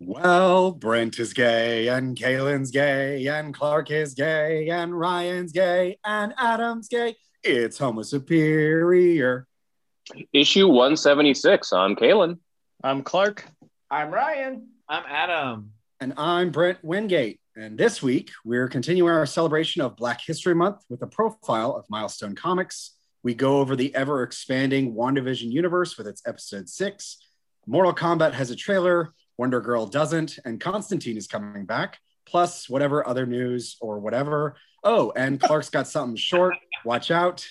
Well, Brent is gay, and Kaylin's gay, and Clark is gay, and Ryan's gay, and Adam's gay. It's Homo Superior. Issue 176. I'm Kaylin. I'm Clark. I'm Ryan. I'm Adam. And I'm Brent Wingate. And this week, we're continuing our celebration of Black History Month with a profile of Milestone Comics. We go over the ever expanding WandaVision universe with its episode six. Mortal Kombat has a trailer. Wonder Girl doesn't, and Constantine is coming back, plus whatever other news or whatever. Oh, and Clark's got something short. Watch out.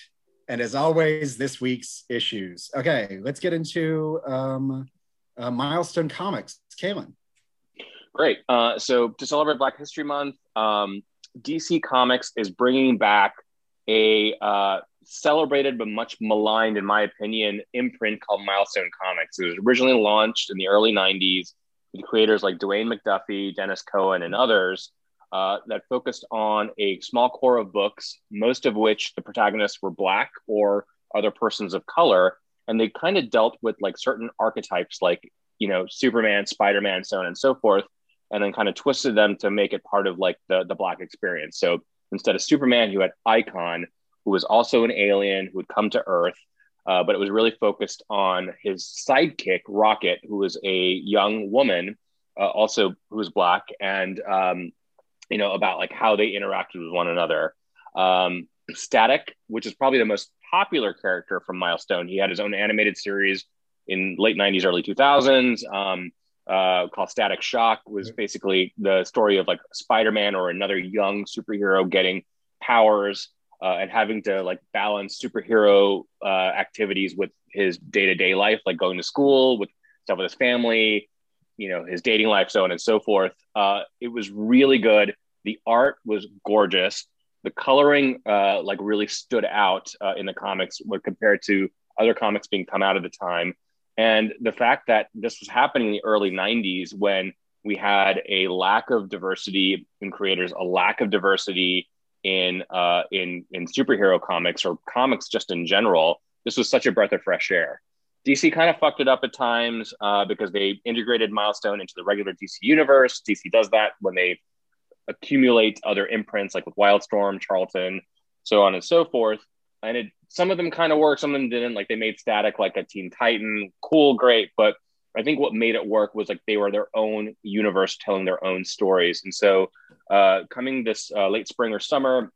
And as always, this week's issues. Okay, let's get into um, uh, Milestone Comics. Kaylin. Great. Uh, so to celebrate Black History Month, um, DC Comics is bringing back a uh, celebrated but much maligned, in my opinion, imprint called Milestone Comics. It was originally launched in the early 90s with creators like Dwayne McDuffie, Denys Cowan, and others uh, that focused on a small core of books, most of which the protagonists were Black or other persons of color. And they kind of dealt with like certain archetypes like, you know, Superman, Spider Man, so on and so forth, and then kind of twisted them to make it part of like the, the Black experience. So instead of Superman, you had Icon, who was also an alien who had come to Earth uh, but it was really focused on his sidekick, Rocket, who was a young woman, uh, also who was black, and um, you know about like how they interacted with one another. Um, Static, which is probably the most popular character from Milestone, he had his own animated series in late '90s, early 2000s. Um, uh, called Static Shock was basically the story of like Spider-Man or another young superhero getting powers uh, and having to like balance superhero uh, activities with his day-to-day life like going to school with stuff with his family you know his dating life so on and so forth. Uh, it was really good. The art was gorgeous. The coloring uh, like really stood out uh, in the comics when compared to other comics being come out at the time. And the fact that this was happening in the early 90s when we had a lack of diversity in creators a lack of diversity in uh, in in superhero comics or comics just in general, this was such a breath of fresh air. DC kind of fucked it up at times uh, because they integrated Milestone into the regular DC universe. DC does that when they accumulate other imprints, like with Wildstorm, Charlton, so on and so forth. And it some of them kind of work, some of them didn't. Like they made Static like a Teen Titan, cool, great, but I think what made it work was like they were their own universe telling their own stories. And so, uh, coming this uh, late spring or summer,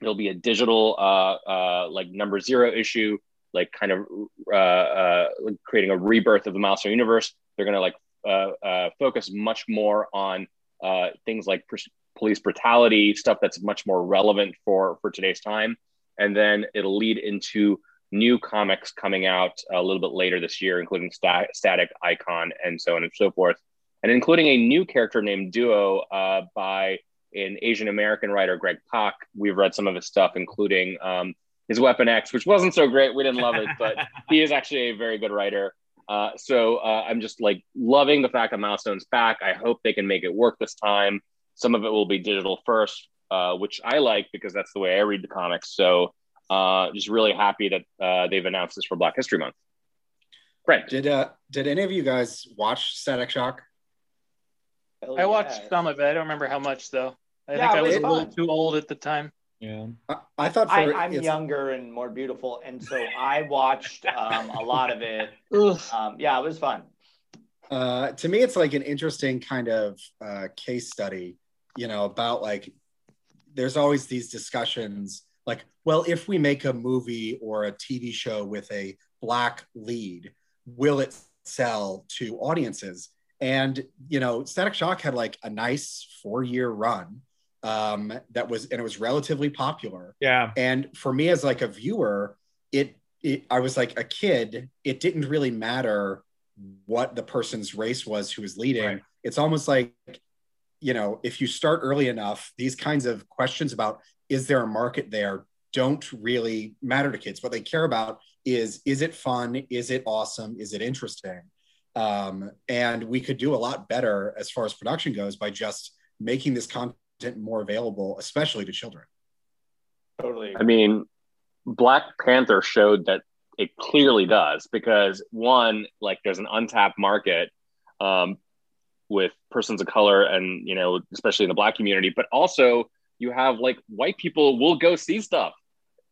there'll be a digital uh, uh like number zero issue, like kind of uh, uh, creating a rebirth of the Milestone universe. They're going to like focus much more on things like pr- police brutality, stuff that's much more relevant for for today's time. And then it'll lead into new comics coming out a little bit later this year, including Stat- Static, Icon, and so on and so forth, and including a new character named Duo uh, by an Asian American writer, Greg Pak. We've read some of his stuff, including um, his Weapon X, which wasn't so great. We didn't love it, but he is actually a very good writer. Uh, so uh, I'm just like loving the fact that Milestone's back. I hope they can make it work this time. Some of it will be digital first, uh, which I like because that's the way I read the comics. So uh, just really happy that uh, they've announced this for Black History Month. Brent, did uh, did any of you guys watch Static Shock? Hell I watched some of it. I don't remember how much though. I yeah, think I was a little too old at the time. Yeah, I, I thought for, I, am younger and more beautiful, and so I watched um, a lot of it. Um, yeah, it was fun. Uh, to me, it's like an interesting kind of uh, case study, you know, about like there's always these discussions like well if we make a movie or a tv show with a black lead will it sell to audiences? And you know static shock had like a nice four year run um that was and it was relatively popular. Yeah. And for me as like a viewer it, it i was like a kid it didn't really matter what the person's race was who was leading. Right. it's almost like you know if you start early enough these kinds of questions about is there a market there don't really matter to kids. What they care about is is it fun? Is it awesome? Is it interesting? Um, and we could do a lot better as far as production goes by just making this content more available, especially to children. Totally. I mean, Black Panther showed that it clearly does because one, like there's an untapped market. Um, with persons of color and you know especially in the black community but also you have like white people will go see stuff.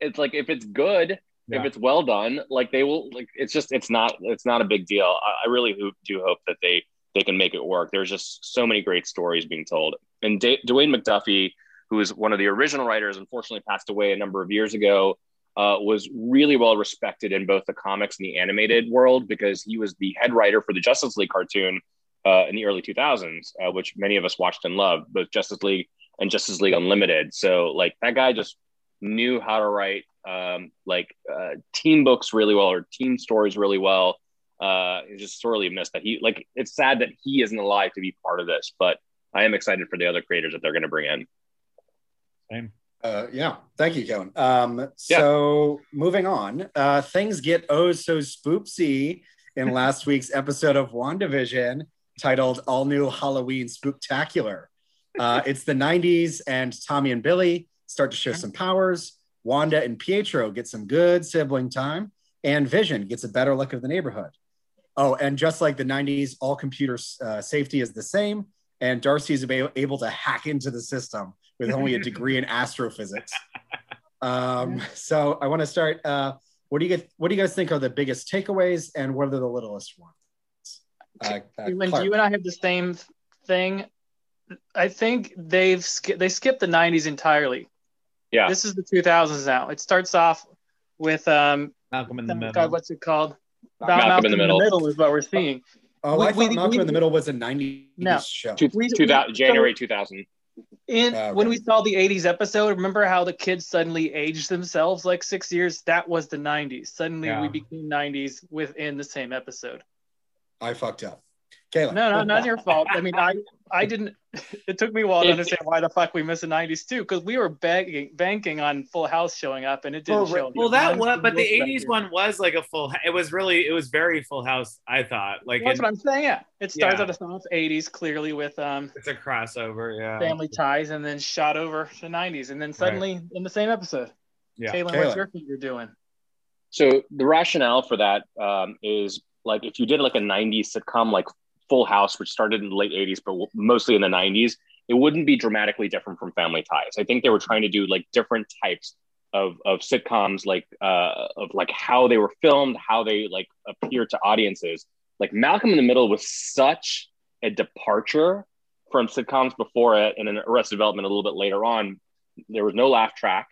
It's like if it's good yeah. if it's well done like they will like it's just it's not it's not a big deal. I, I really do hope that they they can make it work. There's just so many great stories being told. And D- dwayne mcduffie who is one of the original writers unfortunately passed away a number of years ago uh, was really well respected in both the comics and the animated world because he was the head writer for the justice league cartoon uh, in the early 2000s, uh, which many of us watched and loved, both Justice League and Justice League Unlimited. So like that guy just knew how to write um, like uh, team books really well or team stories really well. Uh, it's just sorely missed that he like. It's sad that he isn't alive to be part of this, but I am excited for the other creators that they're going to bring in. Same. Uh, yeah, thank you, Kevin. Um, so yeah. moving on, uh, things get oh so spoopsy in last week's episode of WandaVision titled All New Halloween Spooktacular. Uh, it's the 90s, and Tommy and Billy start to show some powers. Wanda and Pietro get some good sibling time, and Vision gets a better look of the neighborhood. Oh, and just like the 90s, all computer uh, safety is the same, and Darcy is able to hack into the system with only a degree in astrophysics. Um, so I want to start. Uh, what do you get? What do you guys think are the biggest takeaways, and what are the littlest ones? Uh, uh, when you and I have the same thing, I think they've sk- they skipped the '90s entirely. Yeah, this is the 2000s now. It starts off with um, Malcolm in the Middle. God, what's it called? Malcolm, Malcolm in, the, in the middle. is what we're seeing. Oh, we, I thought we, Malcolm we, in the Middle was a '90s no. show. Two, 2000, January 2000. In uh, when we saw the 80s episode, remember how the kids suddenly aged themselves like six years? That was the 90s. Suddenly yeah. we became 90s within the same episode. I fucked up. Kayla. No, no, not your fault. I mean, I, I didn't. It took me a while to understand why the fuck we missed the '90s too, because we were banking, banking on Full House showing up, and it didn't well, show. Well, that was, but the '80s one was like a full. It was really, it was very Full House. I thought, like, that's what I'm saying. Yeah, it starts yeah. at the soft '80s, clearly with um. It's a crossover, yeah. Family ties, and then shot over to '90s, and then suddenly right. in the same episode. Yeah, Kaylin, Kaylin. what's your finger doing? So the rationale for that um, is like if you did like a '90s sitcom, like Full House, which started in the late 80s, but mostly in the 90s, it wouldn't be dramatically different from Family Ties. I think they were trying to do like different types of, of sitcoms, like uh, of like how they were filmed, how they like appear to audiences. Like Malcolm in the Middle was such a departure from sitcoms before it, and then Arrested Development a little bit later on. There was no laugh track.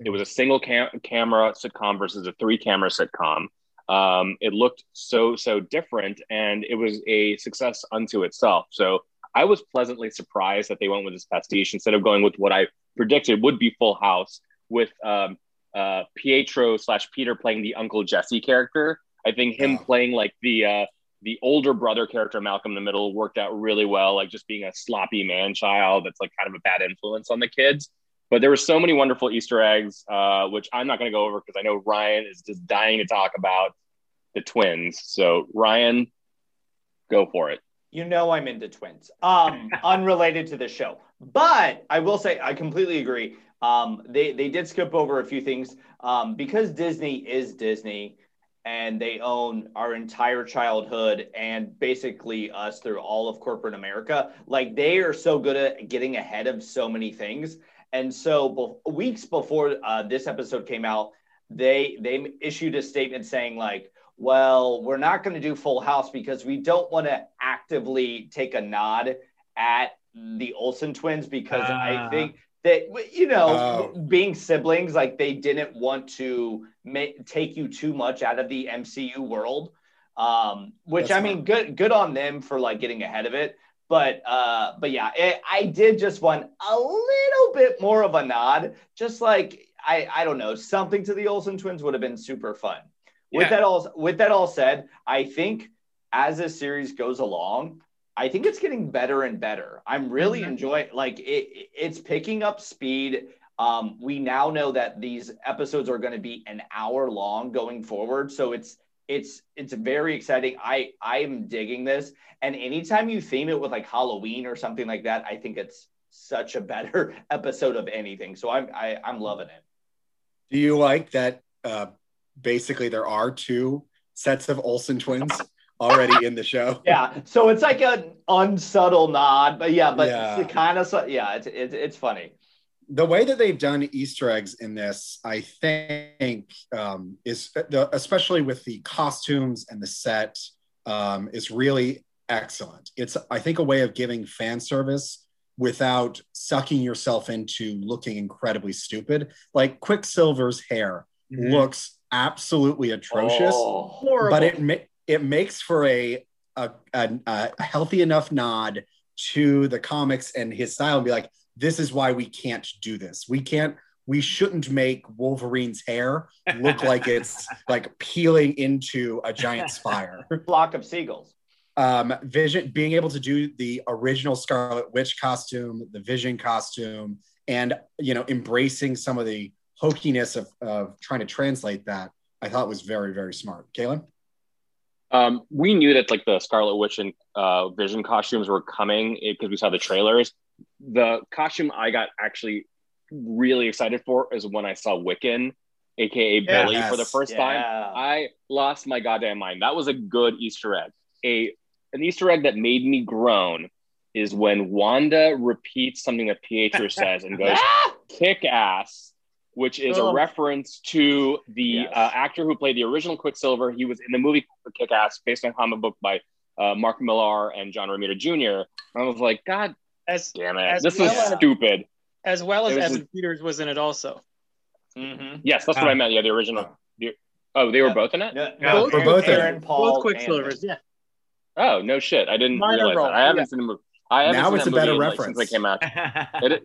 It was a single cam- camera sitcom versus a three camera sitcom. Um, it looked so so different, and it was a success unto itself. So I was pleasantly surprised that they went with this pastiche instead of going with what I predicted would be Full House with um, uh, Pietro slash Peter playing the Uncle Jesse character. I think him playing like the uh, the older brother character, Malcolm in the Middle, worked out really well. Like just being a sloppy man child that's like kind of a bad influence on the kids. But there were so many wonderful Easter eggs, uh, which I'm not going to go over because I know Ryan is just dying to talk about the twins. So Ryan, go for it. You know I'm into twins. Um, unrelated to the show, but I will say I completely agree. Um, they they did skip over a few things um, because Disney is Disney, and they own our entire childhood and basically us through all of corporate America. Like they are so good at getting ahead of so many things and so be- weeks before uh, this episode came out, they they issued a statement saying like, well, we're not going to do Full House because we don't want to actively take a nod at the Olsen twins because uh. I ah. think that you know oh. being siblings like they didn't want to make, take you too much out of the MCU world um, which That's I mean good good on them for like getting ahead of it but uh, but yeah, it, I did just want a little bit more of a nod, just like I I don't know something to the Olsen twins would have been super fun. Yeah. With that all with that all said, I think as this series goes along, I think it's getting better and better. I'm really mm-hmm. enjoying like it, it's picking up speed. Um, we now know that these episodes are going to be an hour long going forward, so it's it's it's very exciting. I I am digging this, and anytime you theme it with like Halloween or something like that, I think it's such a better episode of anything. So I'm I, am i am loving it. Do you like that? Uh, basically, there are two sets of Olsen twins. already in the show. Yeah, so it's like an unsubtle nod, but yeah, but yeah. it's kind of yeah, it's, it's it's funny. The way that they've done Easter eggs in this, I think, um, is especially with the costumes and the set, um, is really excellent. It's I think a way of giving fan service without sucking yourself into looking incredibly stupid. Like Quicksilver's hair mm-hmm. looks absolutely atrocious, oh, but it ma- it makes for a, a, a a healthy enough nod to the comics and his style and be like, this is why we can't do this. We can't. We shouldn't make Wolverine's hair look like it's like peeling into a giant spire. Flock of seagulls um, Vision being able to do the original Scarlet Witch costume, the Vision costume, and you know embracing some of the hokiness of, of trying to translate that, I thought was very very smart. Kaylin, um, we knew that like the Scarlet Witch and uh, Vision costumes were coming because we saw the trailers. The costume I got actually really excited for is when I saw Wiccan aka Billy, for the first yeah. time. I lost my goddamn mind. That was a good Easter egg. A an Easter egg that made me groan is when Wanda repeats something that Pietro says and goes, kick ass, which is oh. a reference to the yes. uh, actor who played the original Quicksilver. He was in the movie Kick Ass, based on a comic book by uh, Mark Millar and John Romita Jr. I was like, God as, damn it, this well is as, stupid. As well as Evan just... Peters was in it also. Mm-hmm. Yes, that's what I meant. Yeah, the original. The, oh, they were yeah. both in it? Yeah, yeah. both, both, Aaron, Paul, both Quicksilvers, yeah. Oh no shit! I didn't Minor realize role. that. I haven't yeah. seen the movie. I haven't now seen it's a better reference like, since it came out. it,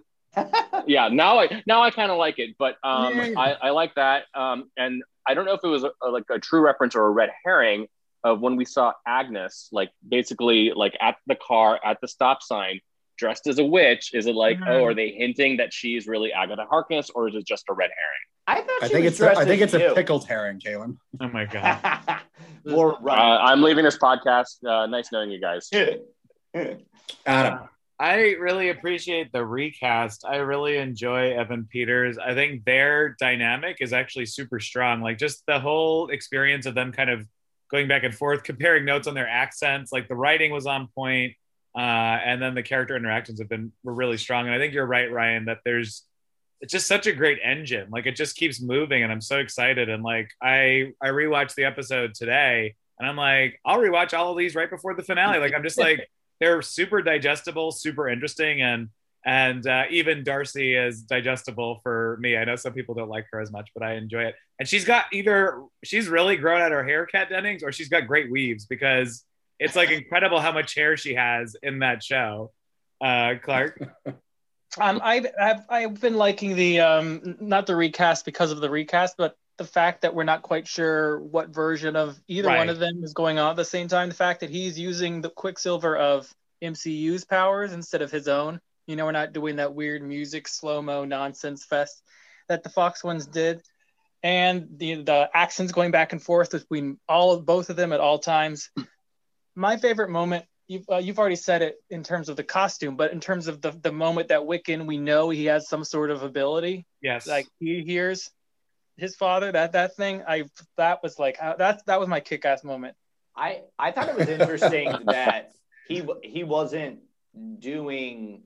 yeah, now I now I kind of like it, but um, I, I like that. Um, and I don't know if it was a, a, like a true reference or a red herring of when we saw Agnes, like basically like at the car at the stop sign, dressed as a witch. Is it like, mm-hmm. oh, are they hinting that she's really Agatha Harkness, or is it just a red herring? I thought I think it's a, I think it's you. a pickled herring, Kaylin. Oh my god. More uh, I'm leaving this podcast. Uh, nice knowing you guys. Adam. Uh, I really appreciate the recast. I really enjoy Evan Peters. I think their dynamic is actually super strong. Like just the whole experience of them kind of going back and forth, comparing notes on their accents. Like the writing was on point, uh, and then the character interactions have been were really strong. And I think you're right, Ryan, that there's it's just such a great engine. Like it just keeps moving, and I'm so excited. And like I I rewatched the episode today, and I'm like, I'll rewatch all of these right before the finale. Like I'm just like they're super digestible, super interesting, and and uh, even Darcy is digestible for me. I know some people don't like her as much, but I enjoy it. And she's got either she's really grown out her hair, Kat Dennings, or she's got great weaves because it's like incredible how much hair she has in that show. Uh, Clark. Um, I've, I've I've been liking the um not the recast because of the recast, but the fact that we're not quite sure what version of either right. one of them is going on at the same time. The fact that he's using the Quicksilver of MCU's powers instead of his own. You know, we're not doing that weird music slow mo nonsense fest that the Fox ones did, and the the accents going back and forth between all of both of them at all times. My favorite moment you've uh, you've already said it in terms of the costume, but in terms of the the moment that Wiccan, we know he has some sort of ability. Yes, like he hears his father. That that thing, I that was like uh, that that was my kick ass moment. I I thought it was interesting that he he wasn't doing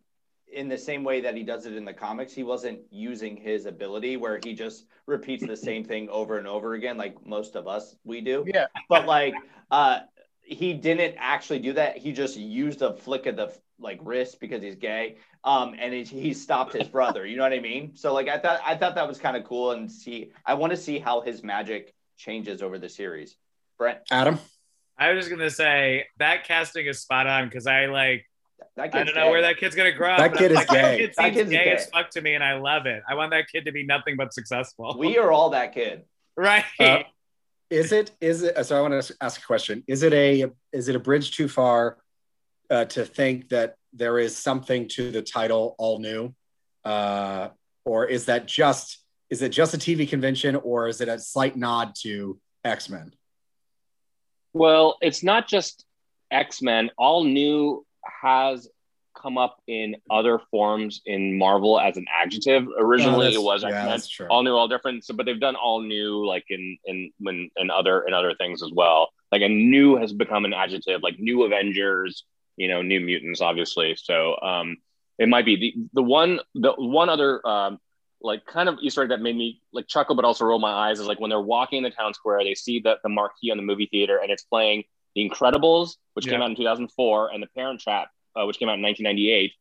in the same way that he does it in the comics. He wasn't using his ability where he just repeats the same thing over and over again, like most of us we do. Yeah, but like uh he didn't actually do that. He just used a flick of the like wrist because he's gay. Um, and he, he stopped his brother. You know what I mean? So like I thought I thought that was kind of cool and see. I want to see how his magic changes over the series. Brent, Adam. I was just gonna say that casting is spot on because I like. I don't know gay. where that kid's gonna grow up. That kid is like, gay. It seems gay, gay as fuck to me, and I love it. I want that kid to be nothing but successful. We are all that kid, right? Uh, is it is it so i want to ask a question. Is it a is it a bridge too far uh, to think that there is something to the title all new? Uh, or is that just is it just a tv convention or is it a slight nod to x-men? Well it's not just x-men. All new has come up in other forms in Marvel as an adjective. Originally, it was yeah, all new, all different. So, but they've done all new like in in when in other in other things as well. like a new has become an adjective, like new Avengers, you know, new mutants, obviously. So um, it might be the the one the one other um, like kind of Easter egg that made me like chuckle, but also roll my eyes is like when they're walking in the town square, they see the the marquee on the movie theater, and it's playing The Incredibles, which yeah. came out in 2004, and The Parent Trap, uh, which came out in 1998.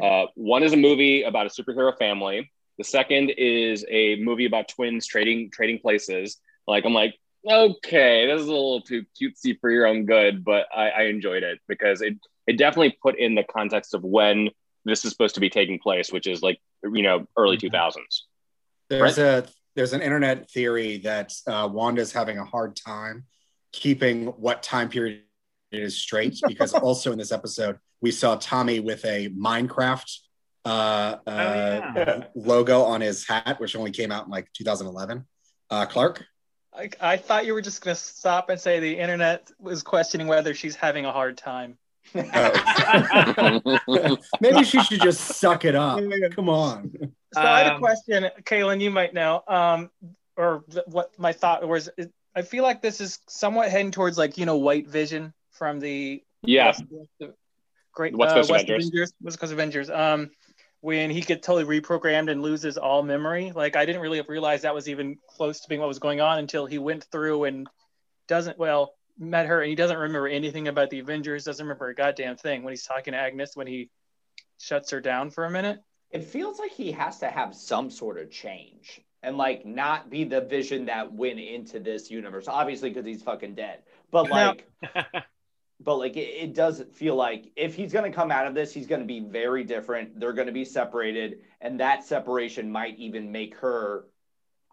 Uh, one is a movie about a superhero family. The second is a movie about twins trading trading places. Like I'm like, okay, this is a little too cutesy for your own good, but I, I enjoyed it because it it definitely put in the context of when this is supposed to be taking place, which is like you know early mm-hmm. two thousands. There's right? a there's an internet theory that uh, Wanda's having a hard time keeping what time period it is straight because also in this episode we saw Tommy with a Minecraft uh, uh, oh, yeah. logo on his hat, which only came out in like 2011. Uh, Clark. I, I thought you were just going to stop and say the internet was questioning whether she's having a hard time. Oh. Maybe she should just suck it up. Come on. So um, I had a um, question, Kaylin. You might know, um, or what my thought was. I feel like this is somewhat heading towards like you know White Vision from the yeah West, the great West Coast, uh, West Avengers. Avengers. West Coast Avengers. Um, when he gets totally reprogrammed and loses all memory. Like I didn't really realize that was even close to being what was going on until he went through and doesn't well met her and he doesn't remember anything about the Avengers, doesn't remember a goddamn thing when he's talking to Agnes when he shuts her down for a minute. It feels like he has to have some sort of change and like not be the vision that went into this universe. Obviously, because he's fucking dead. But like but like it, it does feel like if he's going to come out of this, he's going to be very different. They're going to be separated, and that separation might even make her.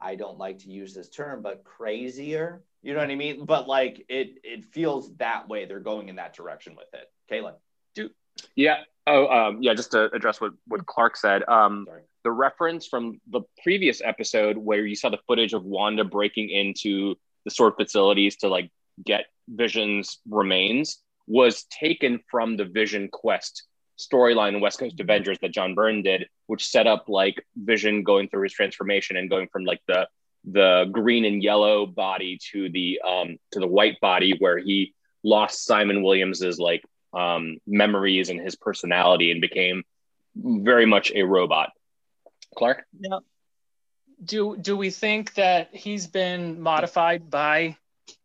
I don't like to use this term, but crazier. You know what I mean? But like it, it feels that way. They're going in that direction with it. Kaylin, do yeah. Oh, um, yeah. Just to address what what Clark said. Um, Sorry. the reference from the previous episode where you saw the footage of Wanda breaking into the sword facilities to like get Vision's remains was taken from the Vision Quest storyline in West Coast mm-hmm. Avengers that John Byrne did, which set up like Vision going through his transformation and going from like the the green and yellow body to the um to the white body where he lost Simon Williams's like um memories and his personality and became very much a robot. Clark? Yeah. Do do we think that he's been modified by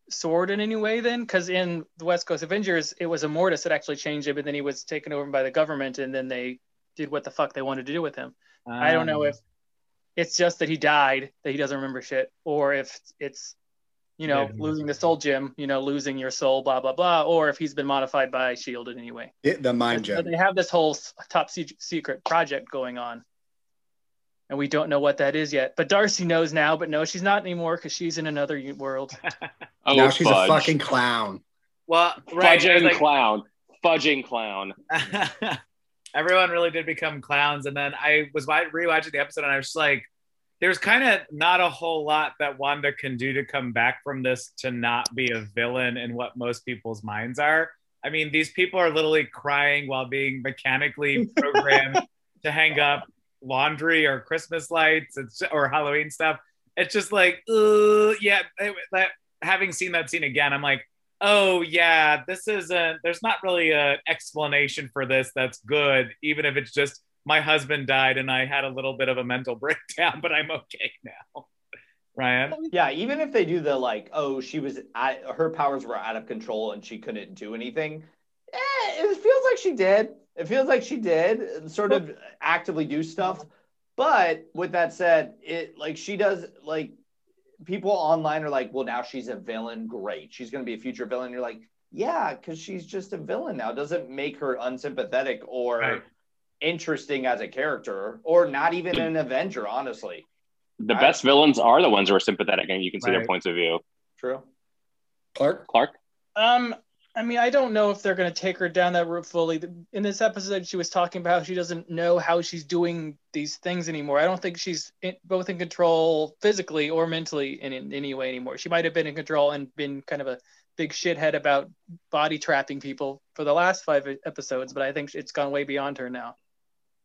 sword in any way then? Because in the West Coast Avengers, it was Immortus that actually changed him, and then he was taken over by the government, and then they did what the fuck they wanted to do with him. Um, I don't know um. if it's just that he died, that he doesn't remember shit, or if it's you know, yeah, losing the soul gem, you know, losing your soul, blah blah blah, or if he's been modified by Shield in any way. It, the mind gem. They have this whole top secret project going on and we don't know what that is yet. But Darcy knows now, but no, she's not anymore because she's in another world. oh, now she's fudge. a fucking clown. Well, right, fudging like, clown, fudging clown. Everyone really did become clowns, and then I was rewatching the episode, and I was just like, "There's kind of not a whole lot that Wanda can do to come back from this to not be a villain in what most people's minds are." I mean, these people are literally crying while being mechanically programmed to hang up laundry or Christmas lights or Halloween stuff. It's just like, uh, yeah, that, having seen that scene again, I'm like, oh yeah, this isn't. There's not really an explanation for this that's good, even if it's just my husband died and I had a little bit of a mental breakdown, but I'm okay now. Ryan? Yeah, even if they do the like, oh, she was at, her powers were out of control and she couldn't do anything. Eh, it feels like she did. It feels like she did sort of actively do stuff. But with that said, it like she does like people online are like, well, now she's a villain. Great. She's going to be a future villain. You're like, yeah, because she's just a villain now. Doesn't make her unsympathetic or right. interesting as a character or not even an Avenger, honestly. The I, best villains are the ones who are sympathetic and you can see right. their points of view. True. Clark? Clark? Um, I mean, I don't know if they're going to take her down that route fully. In this episode, she was talking about how she doesn't know how she's doing these things anymore. I don't think she's in, both in control physically or mentally in, in any way anymore. She might have been in control and been kind of a big shithead about body trapping people for the last five episodes, but I think it's gone way beyond her now.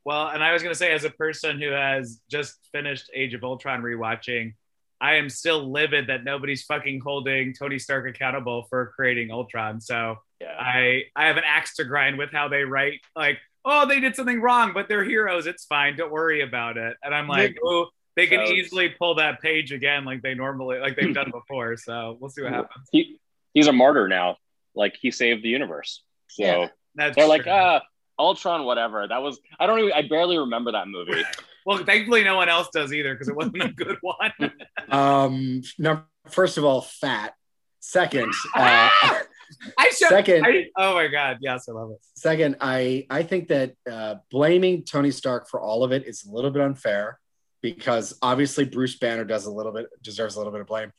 Well, and I was going to say, as a person who has just finished Age of Ultron rewatching, I am still livid that nobody's fucking holding Tony Stark accountable for creating Ultron. So yeah. I I have an axe to grind with how they write like, oh, they did something wrong, but they're heroes. It's fine. Don't worry about it. And I'm like, oh, they can so, easily pull that page again like they normally like they've done before. So we'll see what happens. He, he's a martyr now. Like he saved the universe. So yeah, they're true. like, uh, Ultron, whatever. That was I don't even I barely remember that movie. well, thankfully no one else does either because it wasn't a good one. um, no, first of all, fat. Second, uh, I should. Second, I, oh my god, yes, I love it. Second, I I think that uh, blaming Tony Stark for all of it is a little bit unfair because obviously Bruce Banner does a little bit deserves a little bit of blame,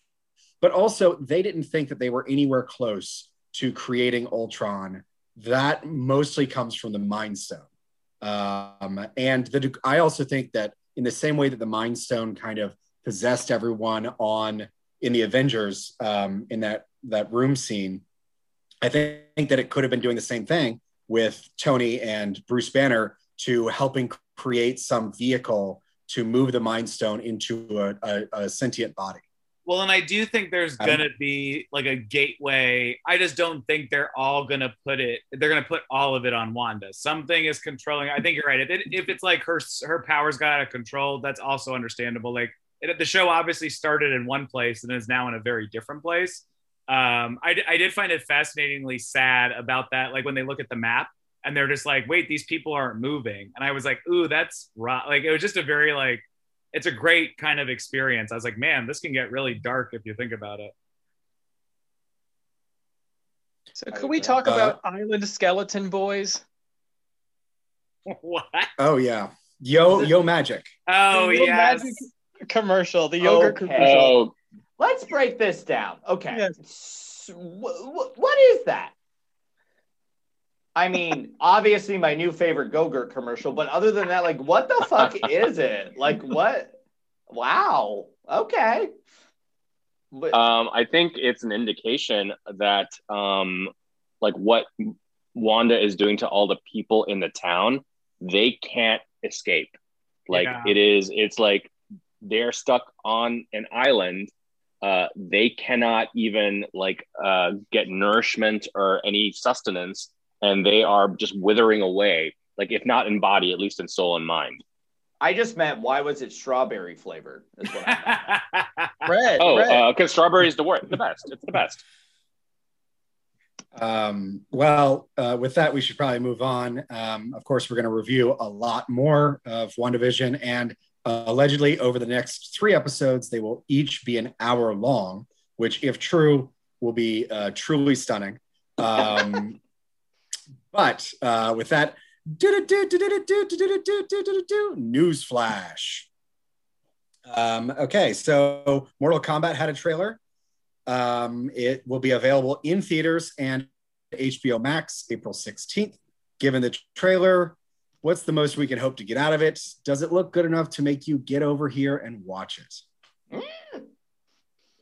but also they didn't think that they were anywhere close to creating Ultron. That mostly comes from the Mind Stone, um, and the I also think that in the same way that the Mind Stone kind of possessed everyone on in the Avengers um, in that that room scene, I think that it could have been doing the same thing with Tony and Bruce Banner to helping create some vehicle to move the Mind Stone into a, a, a sentient body. Well, and I do think there's gonna be like a gateway. I just don't think they're all gonna put it. They're gonna put all of it on Wanda. Something is controlling. I think you're right. If, it, if it's like her her powers got out of control, that's also understandable. Like it, the show obviously started in one place and is now in a very different place. Um, I, I did find it fascinatingly sad about that. Like when they look at the map and they're just like, wait, these people aren't moving. And I was like, ooh, that's rough. Like it was just a very like, it's a great kind of experience. I was like, man, this can get really dark if you think about it. So could we talk uh, about Island Skeleton Boys? What? Oh yeah, Yo Yo Magic. Oh yeah, commercial, the yogurt okay. commercial. Let's break this down. Okay, yes. what is that? I mean, obviously my new favorite Go-Gurt commercial, but other than that, like, what the fuck is it? Like, what? Wow. Okay. But- um, I think it's an indication that, um, like, what Wanda is doing to all the people in the town, they can't escape. Like, yeah. it is, it's like they're stuck on an island. Uh, they cannot even like uh, get nourishment or any sustenance and they are just withering away, like if not in body, at least in soul and mind. I just meant why was it strawberry flavored? Is what I red. Oh, because uh, strawberry is the word, the best. It's the best. Um, well, uh, with that, we should probably move on. Um, of course, we're going to review a lot more of WandaVision, and uh, allegedly, over the next three episodes, they will each be an hour long, which, if true, will be uh, truly stunning. Um, but uh, with that, news flash. Um, okay, so Mortal Kombat had a trailer. Um, it will be available in theaters and HBO Max April 16th. Given the trailer, what's the most we can hope to get out of it? Does it look good enough to make you get over here and watch it?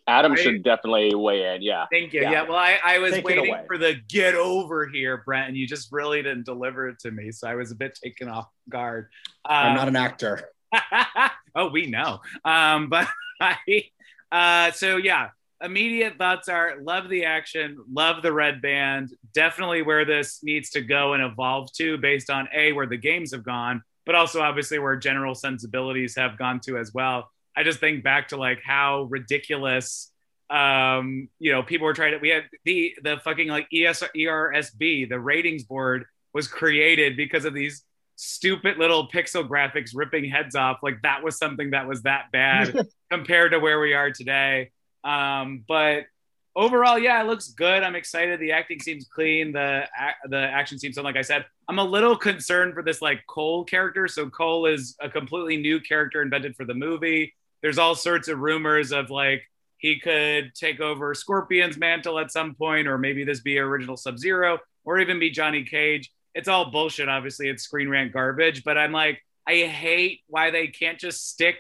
Adam should definitely weigh in. Yeah. Thank you. Yeah. yeah well, I, I was Take waiting for the get over here, Brent, and you just really didn't deliver it to me. So I was a bit taken off guard. Um, I'm not an actor. oh, we know. Um, but I, uh, so yeah, immediate thoughts are love the action, love the red band, definitely where this needs to go and evolve to based on A, where the games have gone, but also obviously where general sensibilities have gone to as well. I just think back to like how ridiculous um you know people were trying to we had the the fucking like ES, ERSB the ratings board was created because of these stupid little pixel graphics ripping heads off. Like that was something that was that bad compared to where we are today. Um but overall yeah it looks good. I'm excited. The acting seems clean. The the action seems so like i said i'm a little concerned for this like cole character. So cole is a completely new character invented for the movie there's all sorts of rumors of like he could take over Scorpion's mantle at some point, or maybe this be original Sub Zero, or even be Johnny Cage. It's all bullshit. Obviously, it's Screen Rant garbage, but I'm like, I hate why they can't just stick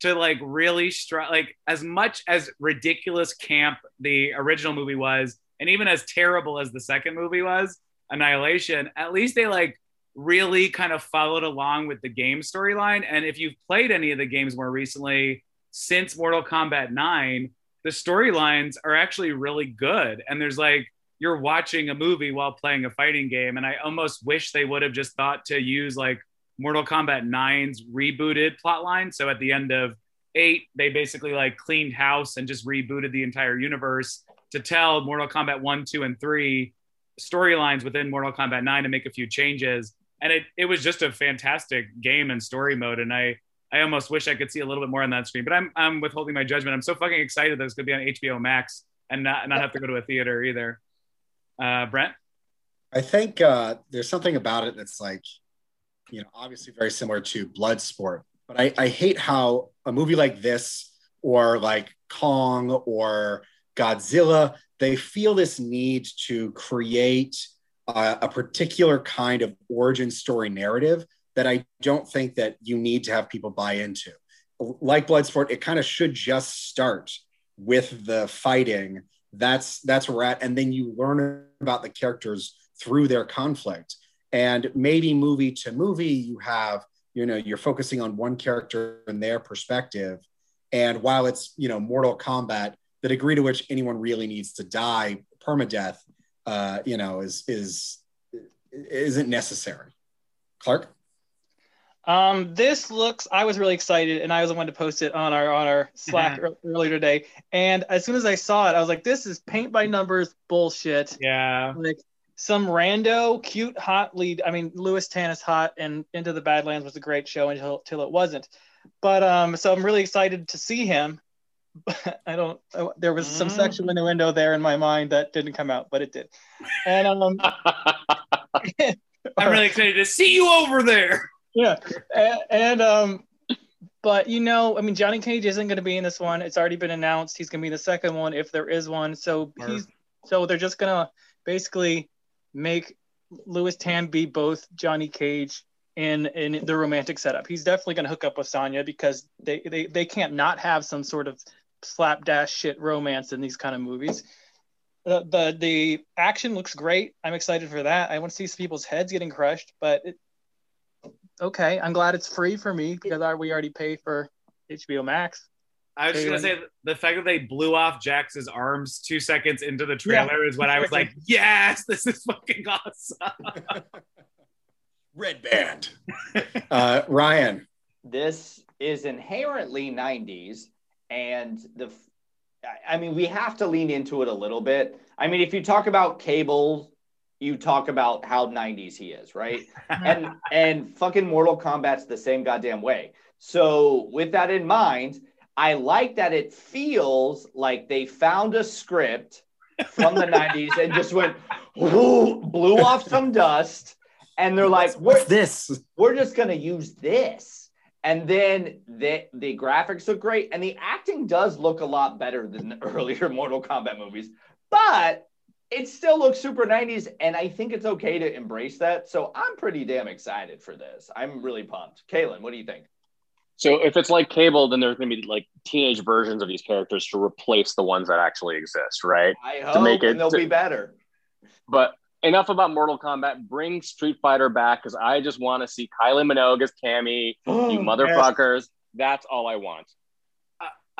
to like really str- like as much as ridiculous camp the original movie was, and even as terrible as the second movie was, Annihilation. At least they like really kind of followed along with the game storyline. And if you've played any of the games more recently, since Mortal Kombat 9, the storylines are actually really good. And there's like, you're watching a movie while playing a fighting game. And I almost wish they would have just thought to use like Mortal Kombat 9's rebooted plotline. So at the end of eight, they basically like cleaned house and just rebooted the entire universe to tell Mortal Kombat 1, 2, and 3 storylines within Mortal Kombat 9 to make a few changes. And it, it was just a fantastic game and story mode. And I, I almost wish I could see a little bit more on that screen, but I'm, I'm withholding my judgment. I'm so fucking excited that it's going to be on HBO Max and not, not have to go to a theater either. Uh, Brent? I think uh, there's something about it that's like, you know, obviously very similar to Bloodsport, but I, I hate how a movie like this or like Kong or Godzilla, they feel this need to create a, particular kind of origin story narrative that I don't think that you need to have people buy into. Like Bloodsport, it kind of should just start with the fighting. That's that's where we're at, and then you learn about the characters through their conflict. And maybe movie to movie, you have you know you're focusing on one character and their perspective. And while it's you know Mortal Kombat, the degree to which anyone really needs to die permadeath, uh, you know, is is isn't necessary. Clark. Um, this looks. I was really excited, and I was the one to post it on our on our Slack earlier today. And as soon as I saw it, I was like, "This is paint by numbers bullshit." Yeah. Like some rando, cute, hot lead. I mean, Lewis Tan is hot, and Into the Badlands was a great show until until it wasn't. But um, so I'm really excited to see him. I don't. I, there was some mm. sexual innuendo there in my mind that didn't come out, but it did. And um, I'm really excited to see you over there. Yeah, and, and um, but you know, I mean, Johnny Cage isn't going to be in this one. It's already been announced. He's going to be in the second one if there is one. So he's so they're just going to basically make Lewis Tan be both Johnny Cage in in the romantic setup. He's definitely going to hook up with Sonya because they, they they can't not have some sort of slapdash shit romance in these kind of movies. The, the the action looks great. I'm excited for that. I want to see people's heads getting crushed, but it, okay, I'm glad it's free for me because I, we already pay for HBO Max. I was just gonna say the fact that they blew off Jax's arms two seconds into the trailer yeah. is when I was like, "Yes, this is fucking awesome." Red band. uh, Ryan, this is inherently '90s, and the, I mean, we have to lean into it a little bit. I mean, if you talk about cable, you talk about how '90s he is, right? and and fucking Mortal Kombat's the same goddamn way. So with that in mind I like that it feels like they found a script from the 90s and just went, blew off some dust. And they're like, what's this? We're just going to use this. And then the, the graphics look great. And the acting does look a lot better than the earlier Mortal Kombat movies. But it still looks super 90s. And I think it's okay to embrace that. So I'm pretty damn excited for this. I'm really pumped. Kaylin, what do you think? So if it's like cable, then there's going to be like teenage versions of these characters to replace the ones that actually exist, right? I hope to make it and they'll to, be better. But enough about Mortal Kombat. Bring Street Fighter back because I just want to see Kylie Minogue as Cammy. you motherfuckers. Yes. That's all I want.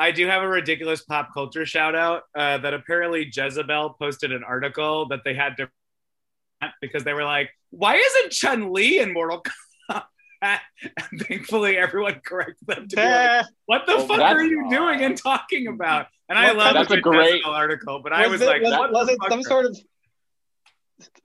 I do have a ridiculous pop culture shout out uh, that apparently Jezebel posted an article that they had to because they were like, why isn't Chun Li in Mortal Kombat? and thankfully everyone corrected them to be like, what the well, fuck are you doing and talking about? And I love that's a great article, but I was it, like, was, was it some sort of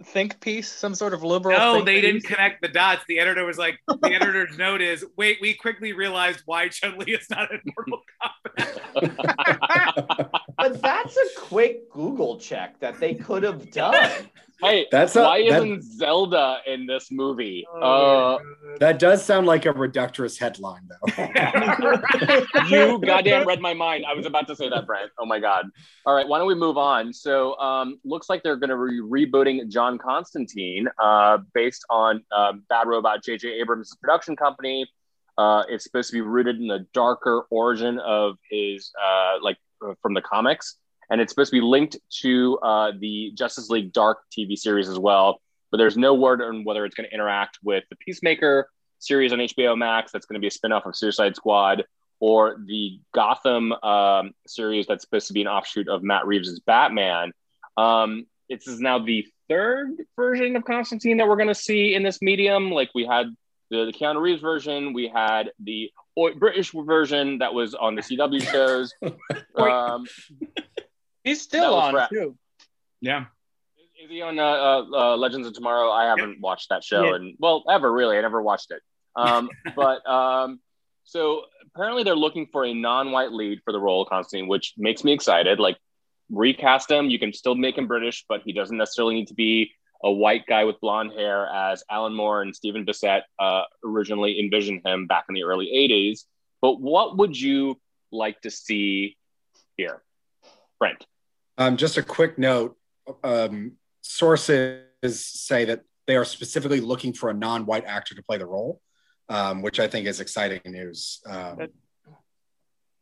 think piece, some sort of liberal? No, they piece? didn't connect the dots. The editor was like, the editor's note is, wait, we quickly realized why Chun Li is not in Mortal Kombat. but that's a quick Google check that they could have done. Hey, that's why a, isn't Zelda in this movie? Oh, uh, that does sound like a reductress headline, though. you goddamn read my mind. I was about to say that, Brent. Oh my god. All right, why don't we move on? So, um, looks like they're going to be rebooting John Constantine, uh, based on uh, Bad Robot, J.J. Abrams' production company. Uh, it's supposed to be rooted in the darker origin of his, uh, like, uh, from the comics and it's supposed to be linked to uh, the Justice League Dark TV series as well. But there's no word on whether it's going to interact with the Peacemaker series on HBO Max. That's going to be a spinoff of Suicide Squad, or the Gotham um, series that's supposed to be an offshoot of Matt Reeves' Batman. Um, this is now the third version of Constantine that we're going to see in this medium. Like we had the, the Keanu Reeves version, we had the British version that was on the CW shows. um, He's still on too. Yeah. Is he on uh, uh, uh, Legends of Tomorrow? I haven't yep. watched that show, yeah. and well, ever really. I never watched it. Um, but um, so apparently they're looking for a non-white lead for the role of Constantine, which makes me excited. Like recast him, you can still make him British, but he doesn't necessarily need to be a white guy with blonde hair as Alan Moore and Stephen Bissette uh, originally envisioned him back in the early 80s. But what would you like to see here? Brent. Um, just a quick note um, sources say that they are specifically looking for a non white actor to play the role, um, which I think is exciting news. Um,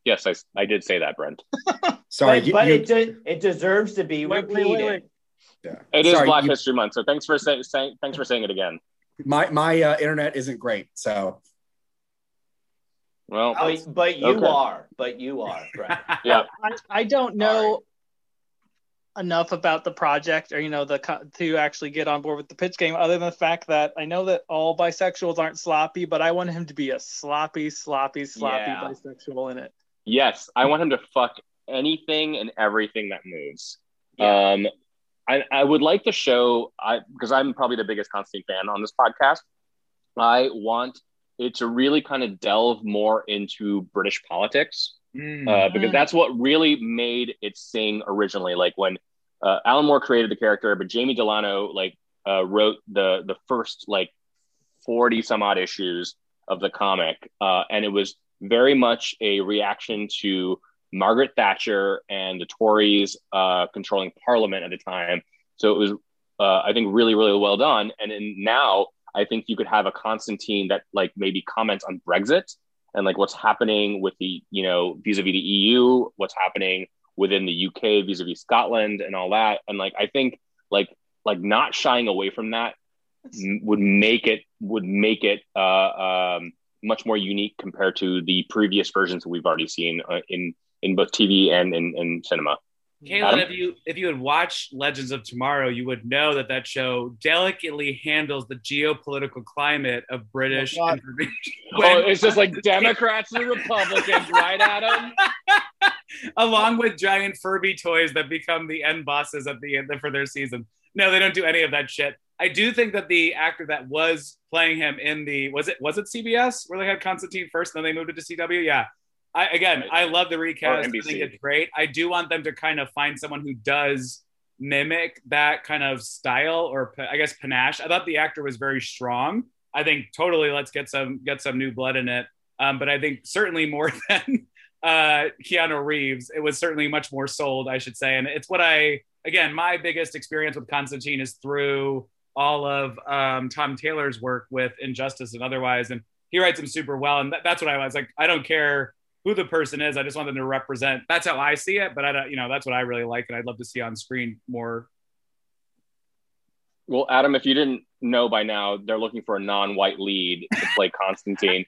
yes, I, I did say that, Brent. Sorry, but, you, but you, it, de- it deserves to be wait, repeated. Wait, wait, yeah. It is Sorry, Black you, History Month, so thanks for saying thanks for saying it again. My my uh, internet isn't great, so. Well, but, but you okay. are, but you are, right? yeah. I, I don't know right. Enough about the project, or you know, the to actually get on board with the pitch game. Other than the fact that I know that all bisexuals aren't sloppy, but I want him to be a sloppy, sloppy, sloppy yeah. bisexual in it. Yes, I want him to fuck anything and everything that moves. Yeah. Um, I, I would like to show I because I'm probably the biggest Constantine fan on this podcast. I want it to really kind of delve more into British politics mm. uh, because mm. that's what really made it sing originally. Like when uh, Alan Moore created the character, but Jamie Delano like uh, wrote the the first like forty some odd issues of the comic, uh, and it was very much a reaction to Margaret Thatcher and the Tories uh, controlling Parliament at the time. So it was, uh, I think, really, really well done. And then now I think you could have a Constantine that like maybe comments on Brexit and like what's happening with the, you know, vis-a-vis the EU, what's happening within the UK vis-a-vis Scotland and all that. And like I think like like not shying away from that would make it would make it uh, um, much more unique compared to the previous versions that we've already seen uh, in in both TV and in, in cinema. Kaylin, if you if you had watched Legends of Tomorrow, you would know that that show delicately handles the geopolitical climate of British oh, information. oh, it's just like Democrats and Republicans, right, Adam? Along with giant Furby toys that become the end bosses at the end for their season. No, they don't do any of that shit. I do think that the actor that was playing him in the was it was it CBS where they had Constantine first, and then they moved it to CW. Yeah, I, again, I love the recast. I think it's great. I do want them to kind of find someone who does mimic that kind of style or I guess panache. I thought the actor was very strong. I think totally let's get some get some new blood in it. Um, but I think certainly more than uh, Keanu Reeves, it was certainly much more sold, I should say. And it's what I again, my biggest experience with Constantine is through all of um, Tom Taylor's work with Injustice and otherwise, and he writes them super well. And that's what I was like. I don't care who the person is. I just want them to represent. That's how I see it. But I don't, you know, that's what I really like, and I'd love to see on screen more. Well, Adam, if you didn't know by now, they're looking for a non-white lead to play Constantine.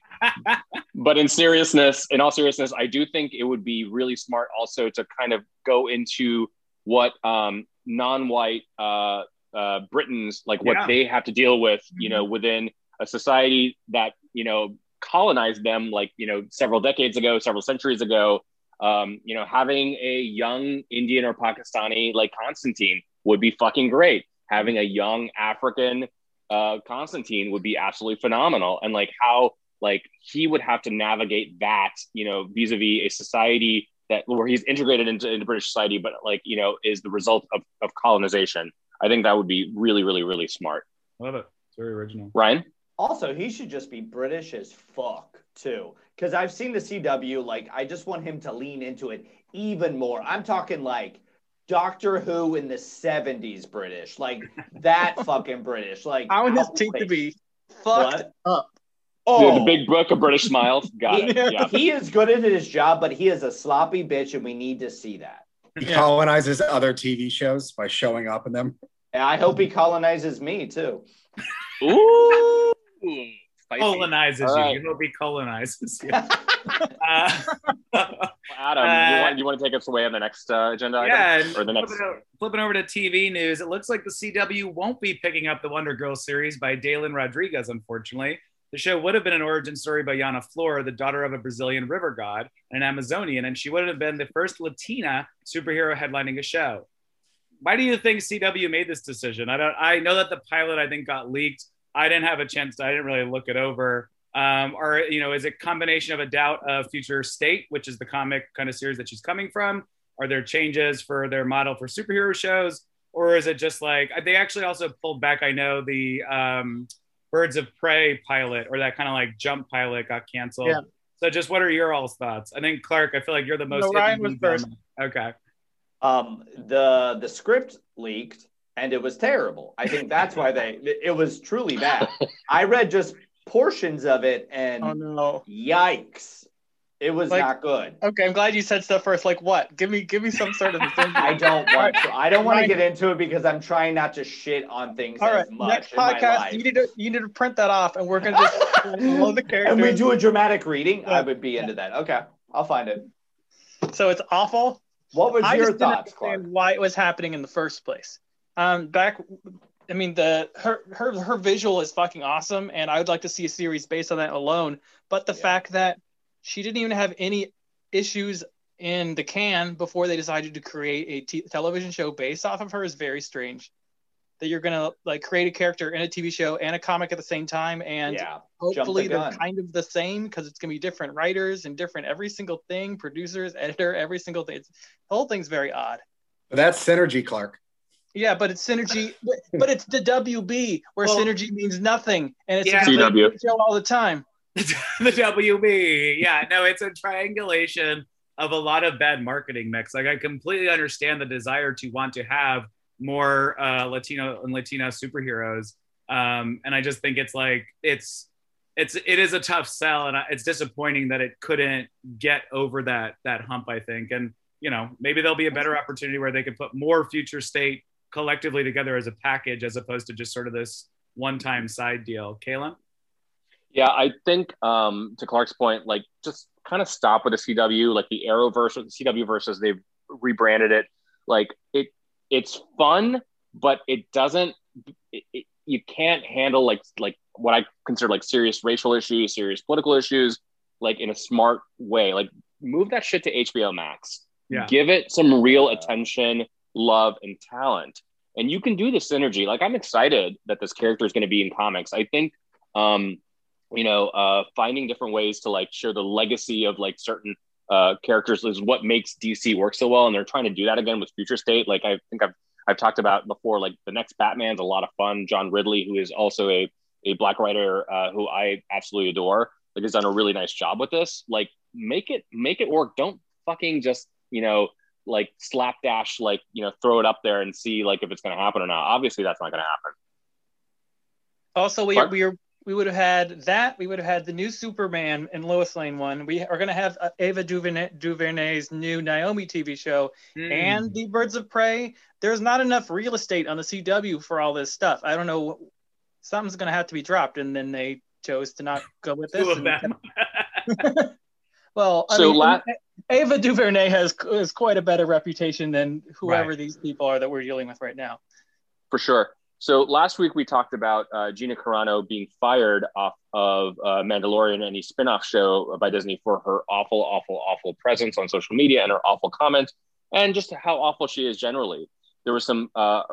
but in seriousness, in all seriousness, I do think it would be really smart also to kind of go into what um, non-white uh, uh, Britons like what yeah. they have to deal with, you know, mm-hmm. within a society that you know colonized them like you know several decades ago several centuries ago. Um, you know having a young indian or pakistani like constantine would be fucking great. Having a young african uh, constantine would be absolutely phenomenal. And like how like he would have to navigate that you know vis-a-vis a society that where he's integrated into, into british society but like you know is the result of, of colonization. I think that would be really really really smart. Love it. It's very original. Ryan also, he should just be British as fuck too. Because I've seen the CW, like, I just want him to lean into it even more. I'm talking like Doctor Who in the 70s British, like that fucking British. Like, I want his teeth to be fucked what? up. Oh, the big book of British smiles. Got he, it. Yeah. He is good at his job, but he is a sloppy bitch, and we need to see that. He yeah. colonizes other TV shows by showing up in them. And I hope he colonizes me too. Ooh. Colonizes you. You hope he colonizes you. uh, Adam, uh, you, want, you want to take us away on the next uh, agenda yeah, item? Or the next? Flipping over, flipping over to TV news, it looks like the CW won't be picking up the Wonder Girl series by Dailyn Rodriguez, unfortunately. The show would have been an origin story by Yara Flor, the daughter of a Brazilian river god and an Amazonian, and she would have been the first Latina superhero headlining a show. Why do you think CW made this decision? I don't. I know that the pilot I think got leaked. I didn't have a chance. To, I didn't really look it over. Um, or you know, is it combination of a doubt of future state, which is the comic kind of series that she's coming from? Are there changes for their model for superhero shows, or is it just like they actually also pulled back? I know the um, Birds of Prey pilot or that kind of like Jump pilot got canceled. Yeah. So just what are your all's thoughts? I think Clark, I feel like you're the most. No, Ryan was first. Okay. Um, the the script leaked and it was terrible. I think that's why they it was truly bad. I read just portions of it and oh no, yikes. It was like, not good. Okay, I'm glad you said stuff first. Like what? Give me give me some sort of. I don't want to. I don't want to get into it because I'm trying not to shit on things All right, Next podcast, you need to you need to print that off, and we're gonna just blow the characters. And we do a dramatic reading. Yeah. I would be into that. Okay, I'll find it. So it's awful. What was I your thoughts, Clark? Why it was happening in the first place? Um, back I mean the her her her visual is fucking awesome, and I would like to see a series based on that alone. But the yeah. fact that she didn't even have any issues in the can before they decided to create a t- television show based off of her is very strange. That you're gonna like create a character in a TV show and a comic at the same time, and yeah. hopefully the they're kind of the same because it's gonna be different writers and different every single thing, producers, editor, every single thing. It's, the whole thing's very odd. That's synergy, Clark. Yeah, but it's synergy, but it's the WB where well, synergy means nothing, and it's yeah. a show all the time. the WB. Yeah, no, it's a triangulation of a lot of bad marketing mix. Like I completely understand the desire to want to have more uh, Latino and Latina superheroes, um, and I just think it's like it's it's it is a tough sell, and it's disappointing that it couldn't get over that that hump. I think, and you know maybe there'll be a better opportunity where they could put more future state collectively together as a package as opposed to just sort of this one time side deal. Kayla. Yeah, I think um, to Clark's point, like just kind of stop with the CW, like the Arrowverse or the CW versus they've rebranded it. Like it, it's fun, but it doesn't. It, it, you can't handle like like what I consider like serious racial issues, serious political issues, like in a smart way. Like move that shit to HBO Max. Yeah. Give it some real attention, love, and talent. And you can do the synergy. Like I'm excited that this character is going to be in comics. I think um, you know, uh, finding different ways to like share the legacy of like certain uh, characters is what makes DC work so well. And they're trying to do that again with Future State. Like I think I've I've talked about before. Like the next Batman's a lot of fun. John Ridley, who is also a a black writer uh, who I absolutely adore, like has done a really nice job with this. Like make it make it work. Don't fucking just you know like slapdash like you know throw it up there and see like if it's going to happen or not. Obviously, that's not going to happen. Also, we, we are we would have had that. We would have had the new Superman and Lois Lane one. We are going to have uh, Ava DuVernay, DuVernay's new Naomi TV show mm. and the Birds of Prey. There's not enough real estate on the CW for all this stuff. I don't know. Something's going to have to be dropped, and then they chose to not go with this. well, I so mean, la- Ava DuVernay has is quite a better reputation than whoever right. these people are that we're dealing with right now. For sure. So last week we talked about uh, Gina Carano being fired off of uh, Mandalorian, and any spinoff show by Disney, for her awful, awful, awful presence on social media and her awful comments, and just how awful she is generally. There were some uh,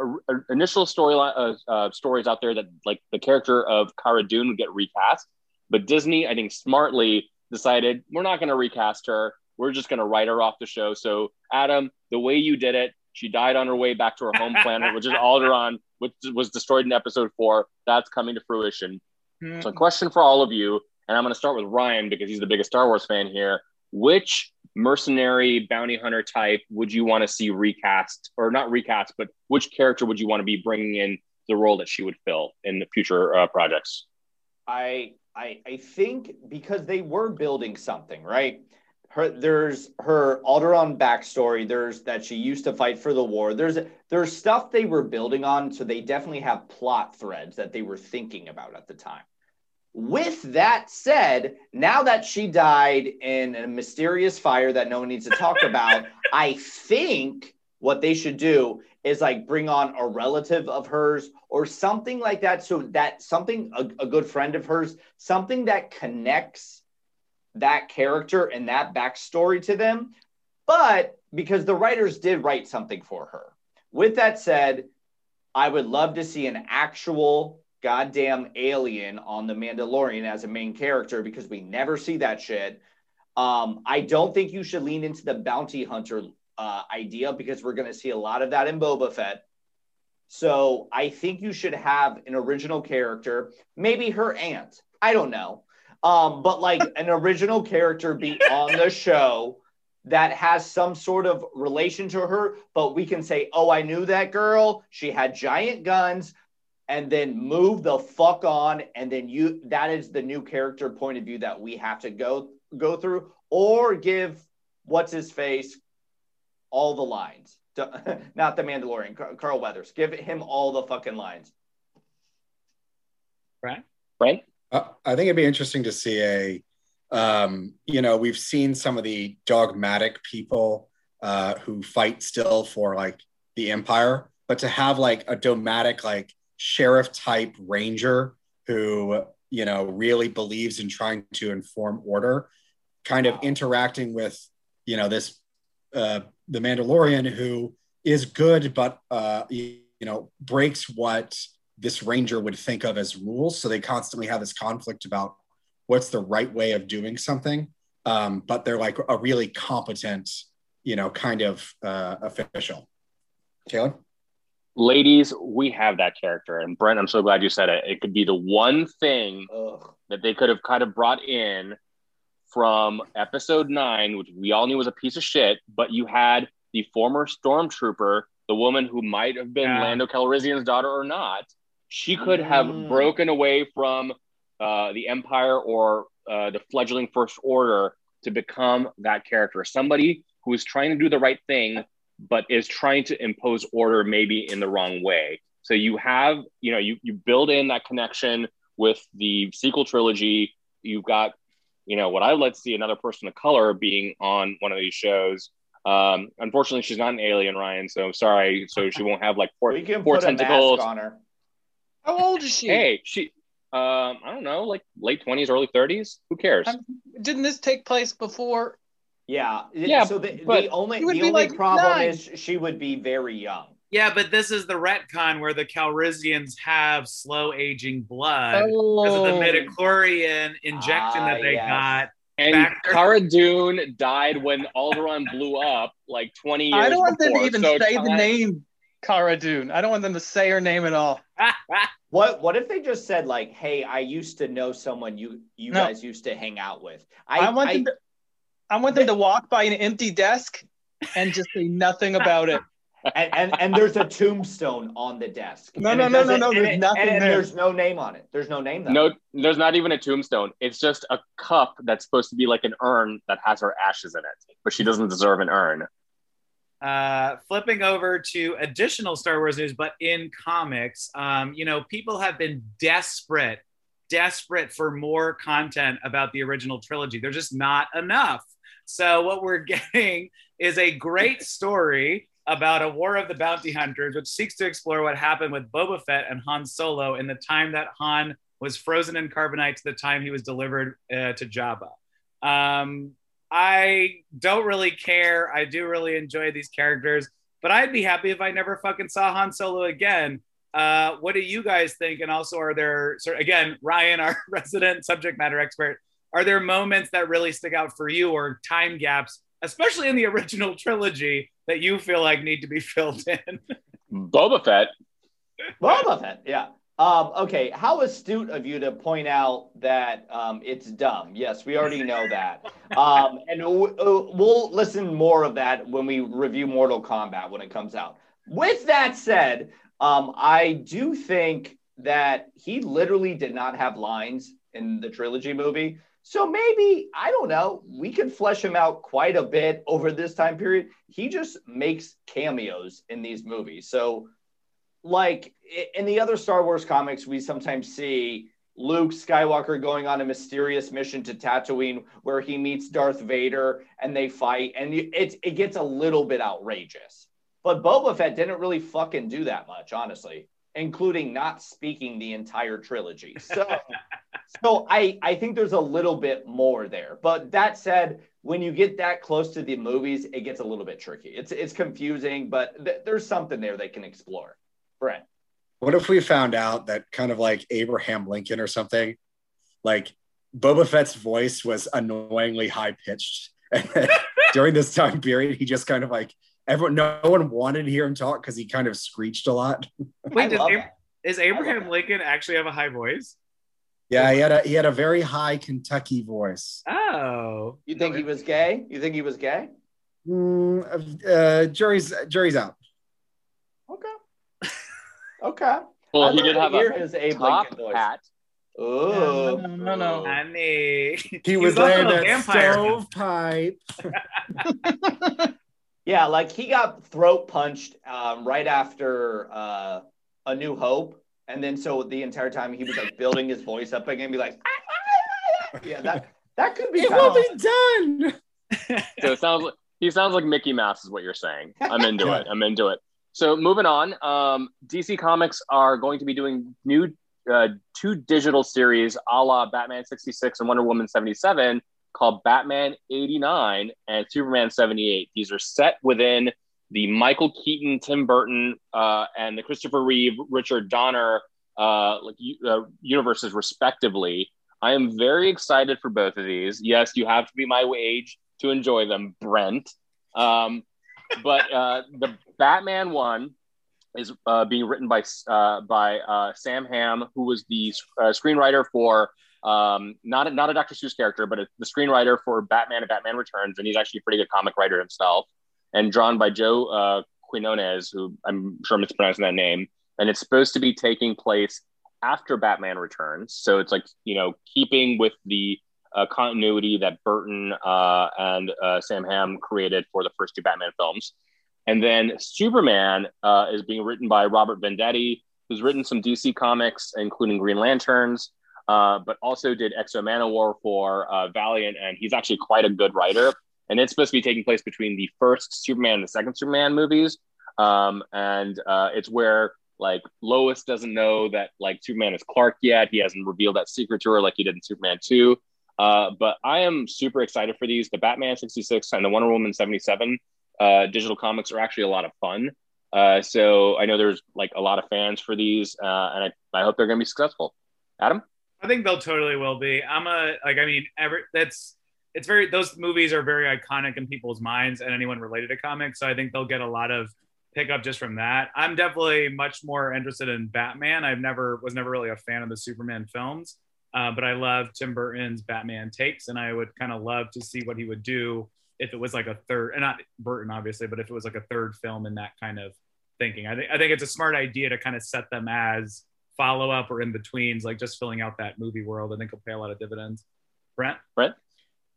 initial storyline uh, uh, stories out there that like the character of Cara Dune would get recast, but Disney, I think, smartly decided we're not going to recast her. We're just going to write her off the show. So Adam, the way you did it, she died on her way back to her home planet, which is Alderaan which was destroyed in episode four. That's coming to fruition. Mm-hmm. So, a question for all of you, and I'm going to start with Ryan because he's the biggest Star Wars fan here. Which mercenary bounty hunter type would you want to see recast, or not recast, but which character would you want to be bringing in the role that she would fill in the future uh, projects? I, I I think because they were building something, right? her there's her Alderaan backstory. There's that she used to fight for the war. There's there's stuff they were building on, so they definitely have plot threads that they were thinking about at the time. With that said, now that she died in a mysterious fire that no one needs to talk about, I think what they should do is like bring on a relative of hers or something like that. So that something, a, a good friend of hers, something that connects that character and that backstory to them. But because the writers did write something for her. With that said, I would love to see an actual goddamn alien on the Mandalorian as a main character because we never see that shit. Um, I don't think you should lean into the bounty hunter uh, idea because we're going to see a lot of that in Boba Fett. So I think you should have an original character, maybe her aunt. I don't know. Um, but like an original character be on the show that has some sort of relation to her, but we can say, oh, I knew that girl. She had giant guns and then move the fuck on and then you that is the new character point of view that we have to go go through or give what's his face all the lines. Not the mandalorian carl weathers. Give him all the fucking lines. Right right uh, i think it'd be interesting to see a um, you know we've seen some of the dogmatic people uh, who fight still for like the empire but to have like a dogmatic like sheriff type ranger who you know really believes in trying to inform order kind of interacting with you know this uh, the mandalorian who is good but uh, you, you know breaks what this ranger would think of as rules so they constantly have this conflict about what's the right way of doing something um, but they're like a really competent you know kind of uh, official Caleb? ladies, we have that character. And Brent, I'm so glad you said it. It could be the one thing Ugh. that they could have kind of brought in from episode nine, which we all knew was a piece of shit, but you had the former stormtrooper, the woman who might have been yeah. Lando Calrissian's daughter or not. She could have mm. broken away from uh, the Empire or uh, the fledgling First Order to become that character. Somebody who is trying to do the right thing but is trying to impose order maybe in the wrong way. So you have, you know, you you build in that connection with the sequel trilogy. You've got, you know, what I would like to see another person of color being on one of these shows. Um, unfortunately, she's not an alien, Ryan. So sorry. So she won't have like four, four tentacles on her. How old is she? Hey, she. Um, I don't know, like late twenties, early thirties. Who cares? Um, didn't this take place before yeah. Yeah. So the, the only the only like problem nine. is she would be very young. Yeah, but this is the retcon where the Calrissians have slow aging blood oh. because of the oh. midichlorian injection that ah, they yes. got. And Cara Dune died when Alderaan blew up like 20 years I don't want before. them to even so say the name Cara Dune. I don't want them to say her name at all. what what if they just said like, "Hey, I used to know someone you you no. guys used to hang out with." I, I want I, them to, I want them to walk by an empty desk and just say nothing about it. And, and, and there's a tombstone on the desk. No, no, no, no, no. There's nothing and, there. There's no name on it. There's no name. Though. No, there's not even a tombstone. It's just a cup that's supposed to be like an urn that has her ashes in it, but she doesn't deserve an urn. Uh, flipping over to additional Star Wars news, but in comics, um, you know, people have been desperate, desperate for more content about the original trilogy. There's just not enough. So what we're getting is a great story about a War of the Bounty Hunters, which seeks to explore what happened with Boba Fett and Han Solo in the time that Han was frozen in carbonite to the time he was delivered uh, to Jabba. Um, I don't really care. I do really enjoy these characters, but I'd be happy if I never fucking saw Han Solo again. Uh, what do you guys think? And also, are there, again, Ryan, our resident subject matter expert, are there moments that really stick out for you or time gaps, especially in the original trilogy, that you feel like need to be filled in? Boba Fett. Boba Fett, yeah. Um, okay, how astute of you to point out that um, it's dumb. Yes, we already know that. Um, and w- uh, we'll listen more of that when we review Mortal Kombat when it comes out. With that said, um, I do think that he literally did not have lines in the trilogy movie. So maybe, I don't know, we could flesh him out quite a bit over this time period. He just makes cameos in these movies. So, like in the other Star Wars comics, we sometimes see Luke Skywalker going on a mysterious mission to Tatooine where he meets Darth Vader and they fight, and it it gets a little bit outrageous. But Boba Fett didn't really fucking do that much, honestly, including not speaking the entire trilogy. So, so I I think there's a little bit more there. But that said, when you get that close to the movies, it gets a little bit tricky. It's it's confusing, but th- there's something there they can explore. Brent. What if we found out that kind of like Abraham Lincoln or something, like Boba Fett's voice was annoyingly high pitched during this time period? He just kind of like everyone, no one wanted to hear him talk because he kind of screeched a lot. Wait, does, is Abraham Lincoln actually have a high voice? Yeah, he had a he had a very high Kentucky voice. Oh, you think he was gay? You think he was gay? Mm, uh, jury's jury's out. Okay. Okay. Well, he did have a his Abe top Lincoln hat. Oh no, no, no, honey. He, he was, was laying that stovepipe. yeah, like he got throat punched um, right after uh, A New Hope, and then so the entire time he was like building his voice up again, be like, ah, ah, ah, yeah, that that could be. It will be done. so it sounds like he sounds like Mickey Mouse, is what you're saying. I'm into it. I'm into it. So moving on, um, DC Comics are going to be doing new uh, two digital series a la Batman 66 and Wonder Woman 77 called Batman 89 and Superman 78. These are set within the Michael Keaton, Tim Burton, uh, and the Christopher Reeve, Richard Donner uh, like, uh, universes, respectively. I am very excited for both of these. Yes, you have to be my age to enjoy them, Brent. Um, but uh, the Batman one is uh, being written by uh, by Sam Hamm, who was the screenwriter for um, not a, not a Dr. Seuss character, but a, the screenwriter for Batman and Batman Returns, and he's actually a pretty good comic writer himself. And drawn by Joe uh, Quinones, who I'm sure I'm mispronouncing that name, and it's supposed to be taking place after Batman Returns, so it's like you know keeping with the uh, continuity that Burton uh, and uh, Sam Hamm created for the first two Batman films. And then Superman uh, is being written by Robert Venditti, who's written some DC comics, including Green Lanterns, uh, but also did X-O Manowar for uh, Valiant, and he's actually quite a good writer. And it's supposed to be taking place between the first Superman and the second Superman movies. Um, and it's where like Lois doesn't know that like Superman is Clark yet. He hasn't revealed that secret to her like he did in Superman 2. Uh, but I am super excited for these. The Batman 66 and the Wonder Woman 77 uh, digital comics are actually a lot of fun. Uh, so I know there's like a lot of fans for these, uh, and I, I hope they're going to be successful. Adam, I think they'll totally will be. I'm a like I mean, every that's it's very those movies are very iconic in people's minds and anyone related to comics. So I think they'll get a lot of pickup just from that. I'm definitely much more interested in Batman. I've never was never really a fan of the Superman films. Uh, but I love Tim Burton's Batman takes, and I would kind of love to see what he would do if it was like a third, and not Burton obviously, but if it was like a third film in that kind of thinking. I think I think it's a smart idea to kind of set them as follow up or in betweens, like just filling out that movie world. I think will pay a lot of dividends. Brent, Brent,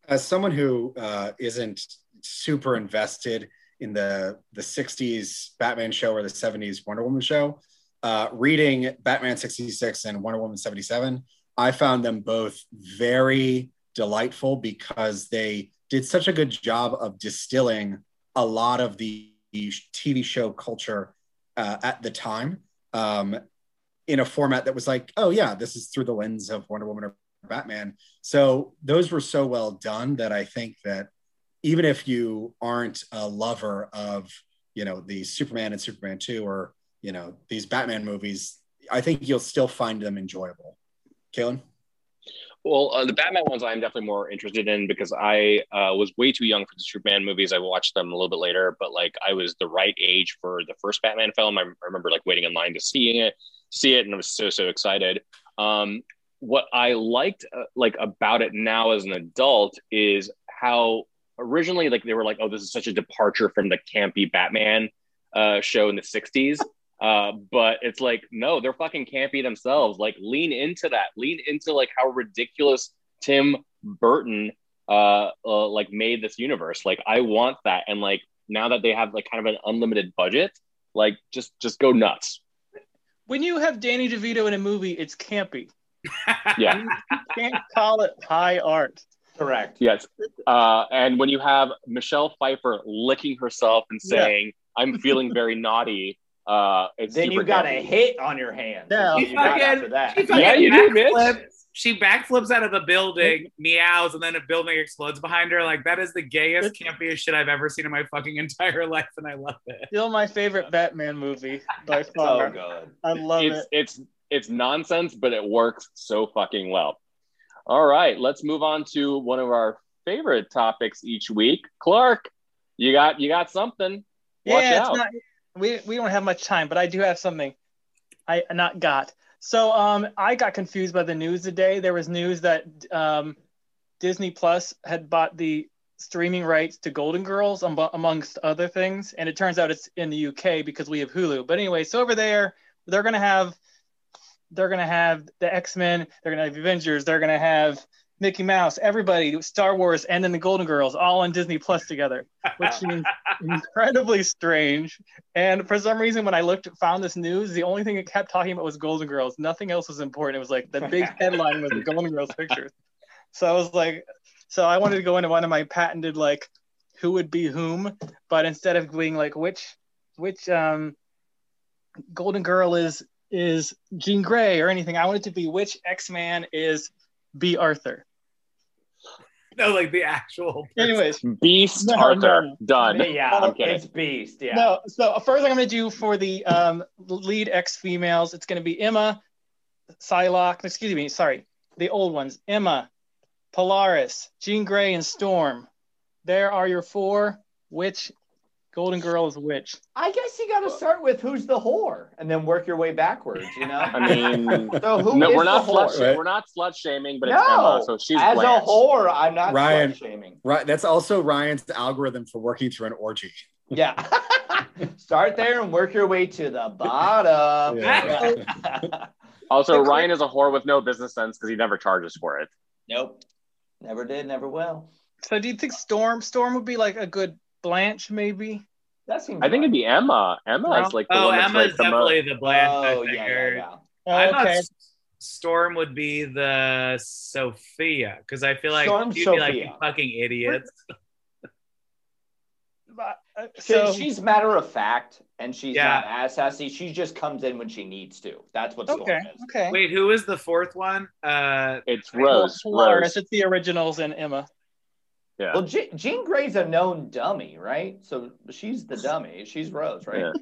as someone who uh, not super invested in the the '60s Batman show or the '70s Wonder Woman show, uh, reading Batman '66 and Wonder Woman '77 I found them both very delightful because they did such a good job of distilling a lot of the TV show culture uh, at the time um, in a format that was like, oh, yeah, this is through the lens of Wonder Woman or Batman. So those were so well done that I think that even if you aren't a lover of, you know, the Superman and Superman 2 or, you know, these Batman movies, I think you'll still find them enjoyable. Kalen? Well, uh, the Batman ones I'm definitely more interested in because I uh, was way too young for the Superman movies. I watched them a little bit later, but like I was the right age for the first Batman film. I, remember like waiting in line to seeing it, see it, and I was so so excited. Um, what I liked uh, like about it now as an adult is how originally like they were like, oh, this is such a departure from the campy Batman uh, show in the '60s. Uh, but it's like, no, they're fucking campy themselves. Like, lean into that. Lean into like how ridiculous Tim Burton uh, uh like made this universe. Like, I want that. And like now that they have like kind of an unlimited budget, like just just go nuts. When you have Danny DeVito in a movie, it's campy. Yeah. You can't call it high art. Correct. Yes. Uh, and when you have Michelle Pfeiffer licking herself and Yeah. saying, I'm feeling very naughty, uh, it's Then you got a hit on your hand. No. That's what you Fucking- after that. She fucking Yeah, you do, bitch. backflips. She backflips out of the building, meows, and then a building explodes behind her. Like that is the gayest, campiest shit I've ever seen in my fucking entire life, and I love it. Still my favorite Batman movie by So far. good. I love it's it. it's it's nonsense, but it works so fucking well. All right, let's move on to one of our favorite topics each week. Clark, you got you got something. Watch yeah, out. not. We we don't have much time, but I do have something. I not got. So um, I got confused by the news today. There was news that um, Disney Plus had bought the streaming rights to Golden Girls, um, amongst other things, and it turns out it's in the UK because we have Hulu. But anyway, so over there, they're gonna have they're gonna have the X Men, they're gonna have Avengers, they're gonna have Mickey Mouse, everybody, Star Wars, and then the Golden Girls all on Disney Plus together, which seems incredibly strange. And for some reason, when I looked, found this news, the only thing it kept talking about was Golden Girls. Nothing else was important. It was like the big headline was the Golden Girls pictures. So I was like, so I wanted to go into one of my patented like, who would be whom, but instead of being like which, which um, Golden Girl is is Jean Grey or anything, I wanted to be which X Man is Bea Arthur. No, like the actual. person. Anyways, Beast No, Arthur. no. Done. Yeah, I'm kidding. it's Beast. Yeah. No, so first I'm gonna do for the um, lead X females, it's gonna be Emma, Psylocke, excuse me, sorry, the old ones, Emma, Polaris, Jean Grey, and Storm. There are your four. Which Golden Girl is which? I guess you got to start with who's the whore, and then work your way backwards. You know. I mean, so who no, is we're not the slut. whore? Right. We're not slut shaming, but it's Emma, so she's as Blanche. a whore, I'm not Ryan. slut shaming. Right. That's also Ryan's algorithm for working through an orgy. Yeah. Start there and work your way to the bottom. Yeah. Also, Ryan is a whore with no business sense because he never charges for it. nope. Never did, never will. So do you think Storm Storm would be like a good Blanche, maybe? That seems I think it'd be Emma. Emma No. is like the Oh, one that's Emma's like the definitely most. the Blanche. I Oh, yeah, yeah, figured. yeah. I thought okay. S- Storm would be the Sophia because I feel like Storm she'd be like "You fucking idiots. But, uh, She- so she's matter of fact, and she's Yeah. not as sassy. She just comes in when she needs to. That's what Storm okay, is. okay. Wait, who is the fourth one? Uh, It's Rose. Polaris, Rose. it's the originals and Emma. Yeah. Well, Je- Jean Grey's a known dummy, right? So she's the dummy. She's Rose, right? Yeah.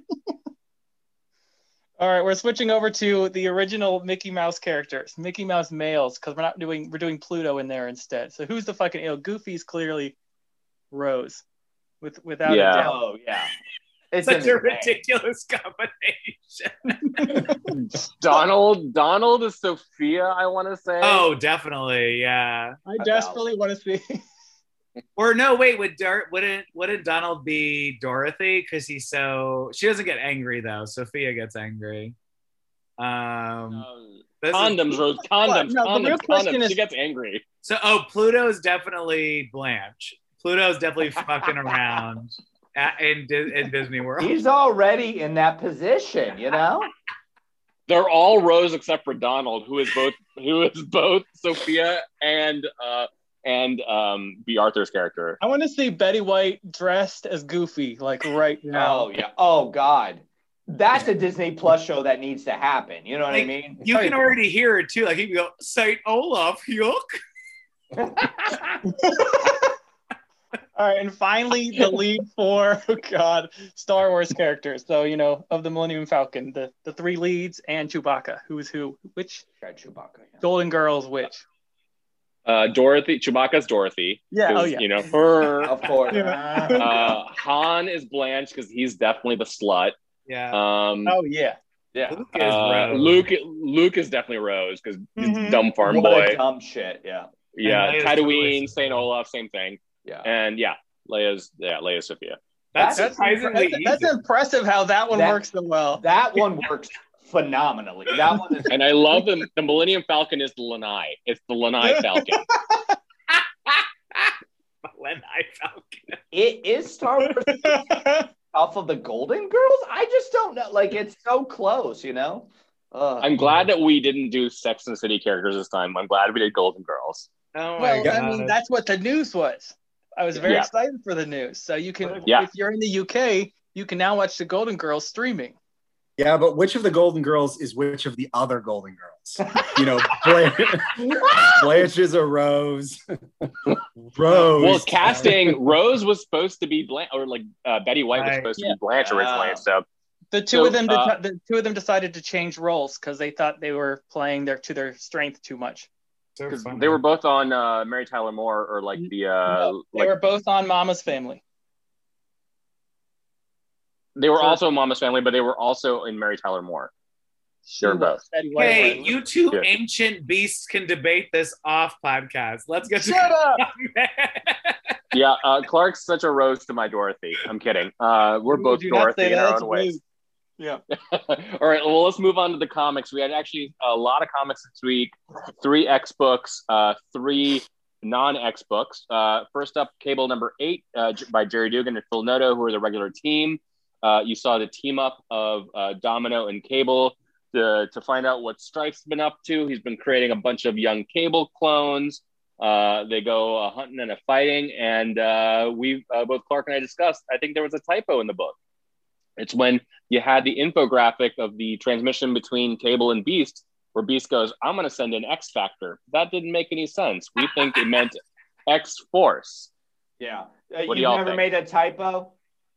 All right, we're switching over to the original Mickey Mouse characters, Mickey Mouse males, because we're not doing we're doing Pluto in there instead. So who's the fucking ill? know, Goofy's clearly Rose, with without Yeah. a doubt. Oh yeah. It's such a the name. ridiculous combination. Donald. Donald is Sophia. I want to say. Oh, definitely, yeah. I desperately want to see. Or no, wait, would Dar- wouldn't wouldn't Donald be Dorothy? Because he's so she doesn't get angry though. Sophia gets angry. Um, Um, this is- condoms, Rose. Condoms. No, the real condoms. question Condoms. is- She gets angry. so oh, Pluto's definitely Blanche. Pluto's definitely fucking around at, in in Disney World. He's already in that position, you know. They're all Rose except for Donald, who is both who is both Sophia and uh and um Bea Arthur's character. I want to see Betty White dressed as Goofy, like right now. Oh yeah. Oh God. That's a Disney Plus show that needs to happen. You know what I mean? You can already hear it too. Like he can go Saint Olaf, yuck. All right, and finally the lead for oh God Star Wars characters. So you know of the Millennium Falcon, the the three leads and Chewbacca. Who's who? Which Got Chewbacca. yeah. Golden Girls? Which? Uh Dorothy Chewbacca's Dorothy. Yeah. 'cause, Oh yeah. You know, her Of course. uh Han is Blanche because he's definitely the slut. Yeah. Um Oh yeah. yeah. Luke is uh, Rose. Luke Luke is definitely Rose because he's Mhm. dumb farm What boy. a dumb shit. Yeah. Yeah, And Tatooine, Saint Olaf, same thing. Yeah. And yeah, Leia's yeah, Leia's Sophia. That's, That's- surprisingly That's, easy. that's impressive how that one That- works so well. That one works phenomenally. That one is And I love the the Millennium Falcon is the Lanai. It's the Lanai Falcon. when I Falcon. it is Star Wars off of the Golden Girls. I just don't know. Like it's so close, you know. Uh, I'm glad that we didn't do Sex and the City characters this time. I'm glad we did Golden Girls. Oh well, God. I mean, that's what the news was. I was very yeah. excited for the news. So you can, yeah. if you're in the UK, you can now watch the Golden Girls streaming. Yeah, but which of the Golden Girls is which of the other Golden Girls? You know, Blanche, is a Rose. Rose. Well, casting Rose was supposed to be Blanche, or like uh, Betty White was supposed yeah. to be Blanche originally. So the two so, of them, uh, the two of them decided to change roles because they thought they were playing their to their strength too much. Because they were both on uh, Mary Tyler Moore or like the. Uh, no, they like, were both on Mama's Family. They were so, also Mama's Family, but they were also in Mary Tyler Moore. Sure, both. Hey, you two yeah. ancient beasts can debate this off podcast. Let's get Shut up. yeah, uh, Clark's such a rose to my Dorothy. I'm kidding. Uh, we're both Dorothy in our own ways. Yeah. All right. Well, let's move on to the comics. We had actually a lot of comics this week. Three X books, uh, three non-X books. Uh, first up, Cable number eight uh, by Gerry Duggan and Phil Noto, who are the regular team. Uh, you saw the team up of uh, Domino and Cable to, to find out what Strife's been up to. He's been creating a bunch of young Cable clones. Uh, they go uh, hunting and a fighting, and uh, we uh, both Clark and I discussed. I think there was a typo in the book. It's when you had the infographic of the transmission between Cable and Beast, where Beast goes, "I'm going to send an X Factor." That didn't make any sense. We think it meant X Force. Yeah, you've never think? made a typo.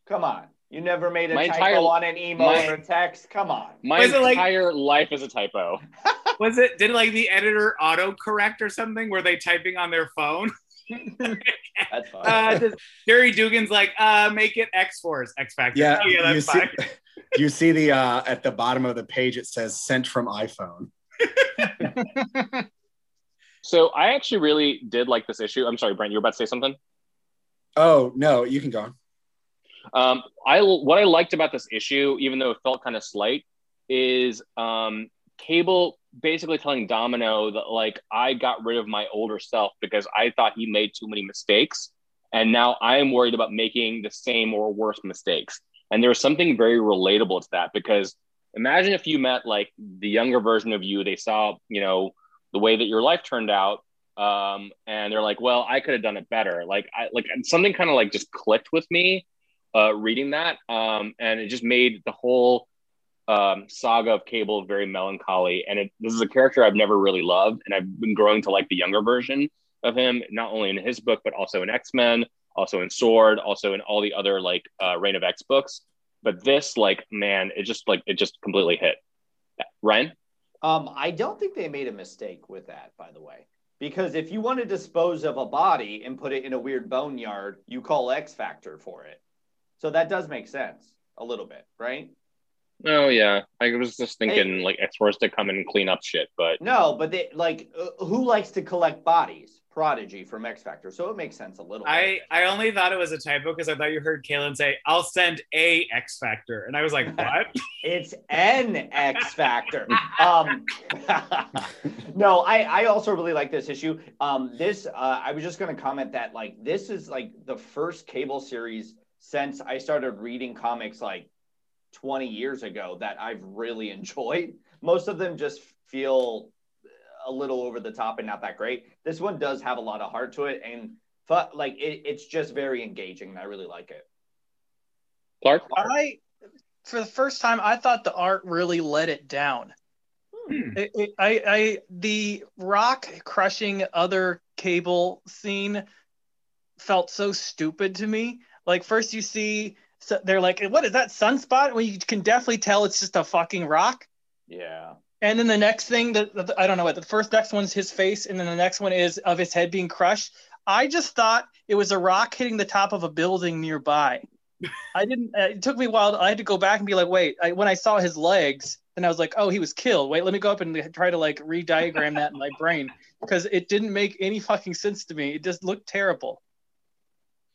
Come on. You never made a my typo entire, on an email my, or a text. Come on. My was entire like, life is a typo. was it? Did like the editor auto correct or something? Were they typing on their phone? that's fine. Uh, Gerry Duggan's like, uh, make it X Force, X Factor. Yeah, oh, yeah, that's you fine. See, you see the uh, at the bottom of the page it says sent from iPhone. so I actually really did like this issue. I'm sorry, Brent, you were about to say something. Oh no, you can go on. Um, I what I liked about this issue, even though it felt kind of slight, is um, Cable basically telling Domino that like I got rid of my older self because I thought he made too many mistakes, and now I am worried about making the same or worse mistakes. And there was something very relatable to that because imagine if you met like the younger version of you, they saw you know the way that your life turned out, um, and they're like, well, I could have done it better. Like I like something kind of like just clicked with me uh, reading that, um, and it just made the whole um, saga of Cable very melancholy. And it, this is a character I've never really loved, and I've been growing to like the younger version of him, not only in his book but also in X Men, also in Sword, also in all the other like uh, Reign of X books. But this, like, man, it just like it just completely hit. Ryan. Um, I don't think they made a mistake with that, by the way. Because if you want to dispose of a body and put it in a weird boneyard, you call X Factor for it. So that does make sense a little bit, right? Oh yeah, I was just thinking hey, like X Force to come and clean up shit, but no, but they like uh, who likes to collect bodies? Prodigy from X Factor, so it makes sense a little. I bit. I only thought it was a typo because I thought you heard Kaylin say, "I'll send a X Factor," and I was like, "What?" it's an X Factor. um, no, I I also really like this issue. Um, this uh, I was just going to comment that like this is like the first cable series since I started reading comics like 20 years ago that I've really enjoyed. Most of them just feel a little over the top and not that great. This one does have a lot of heart to it, and like it, it's just very engaging. And I really like it. Clark, I for the first time I thought the art really let it down. Hmm. It, it, I, I the rock crushing other cable scene felt so stupid to me. Like first you see so they're like, what is that sunspot? Well, you can definitely tell it's just a fucking rock. Yeah. And then the next thing that I don't know what the first next one's his face, and then the next one is of his head being crushed. I just thought it was a rock hitting the top of a building nearby. I didn't. Uh, it took me a while. I had to go back and be like, wait. I, when I saw his legs, then I was like, oh, he was killed. Wait, let me go up and try to like re-diagram that in my brain because it didn't make any fucking sense to me. It just looked terrible.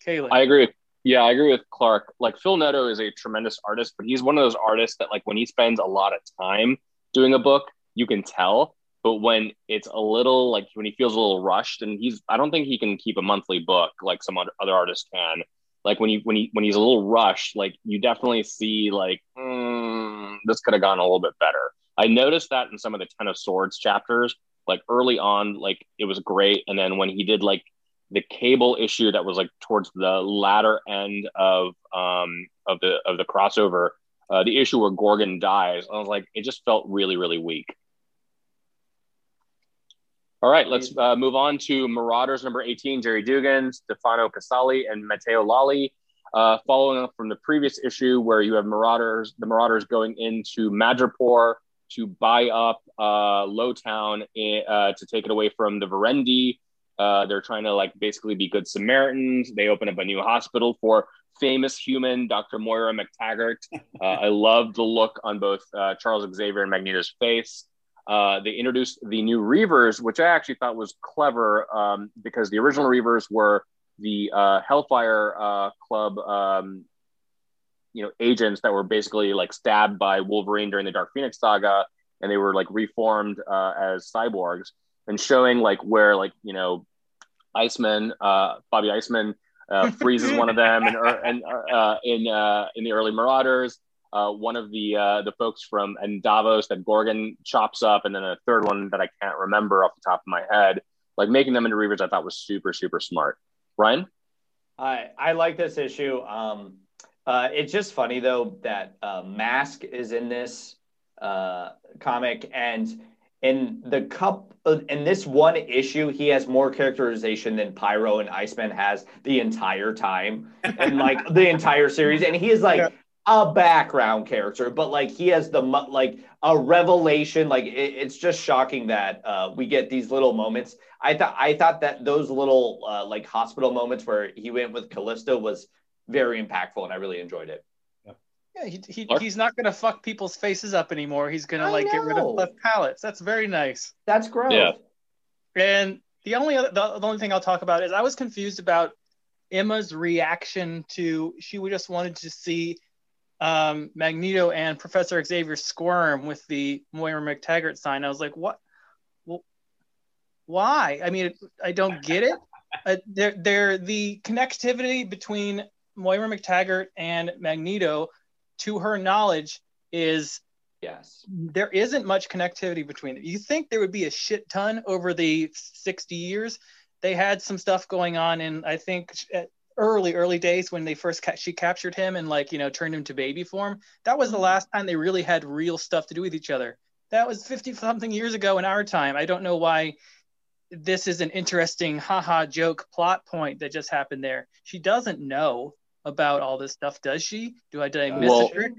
Kaylin. I agree. Yeah, I agree with Clark. Like Phil Noto is a tremendous artist, but he's one of those artists that like when he spends a lot of time doing a book, you can tell. But when it's a little like when he feels a little rushed, and he's I don't think he can keep a monthly book like some other artists can. Like when you when he when he's a little rushed, like you definitely see like mm, this could have gone a little bit better. I noticed that in some of the Ten of Swords chapters, like early on, like it was great, and then when he did like the cable issue that was like towards the latter end of um of the of the crossover, uh, the issue where Gorgon dies, I was like, it just felt really really weak. All right, let's uh, move on to Marauders number 18, Gerry Duggan, Stefano Caselli, and Matteo Lolli. Uh, following up from the previous issue where you have Marauders, the Marauders going into Madripoor to buy up uh, Lowtown in, uh, to take it away from the Verendi. Uh, they're trying to like basically be good Samaritans. They open up a new hospital for famous human Dr. Moira MacTaggert. Uh, I love the look on both uh, Charles Xavier and Magneto's face. Uh, they introduced the new Reavers, which I actually thought was clever um, because the original Reavers were the uh, Hellfire uh, Club, um, you know, agents that were basically like stabbed by Wolverine during the Dark Phoenix saga, and they were like reformed uh, as cyborgs, and showing like where like you know, Iceman, uh, Bobby Iceman. freezes one of them, and, in in the early Marauders, uh, one of the uh, the folks from and Davos that Gorgon chops up, and then a third one that I can't remember off the top of my head. Like making them into Reavers, I thought was super super smart. Ryan, I I like this issue. Um, uh, it's just funny though that uh, Masque is in this uh, comic, and in the cup uh, in this one issue, he has more characterization than Pyro and Iceman has the entire time, and like the entire series, and he is like. Yeah a background character, but like he has the like a revelation. Like it, it's just shocking that uh, we get these little moments. I thought I thought that those little uh, like hospital moments where he went with Callisto was very impactful, and I really enjoyed it. Yeah, he, he he's not gonna fuck people's faces up anymore. He's gonna I like know. get rid of left pallets. That's very nice. That's gross. Yeah. And the only other the, the only thing I'll talk about is I was confused about Emma's reaction to she just wanted to see um, Magneto and Professor Xavier squirm with the Moira MacTaggert sign. I was like, what? Well, why? I mean, I don't get it. Uh, they're, they're the connectivity between Moira MacTaggert and Magneto, to her knowledge, is yes. There isn't much connectivity between them. You think there would be a shit ton over the 60 years? They had some stuff going on in, I think, early early days when they first ca- she captured him and like you know turned him to baby form that was the mm-hmm. last time they really had real stuff to do with each other that was 50 something years ago in our time i don't know why this is an interesting haha joke plot point that just happened there she doesn't know about all this stuff does she do i did i miss well, it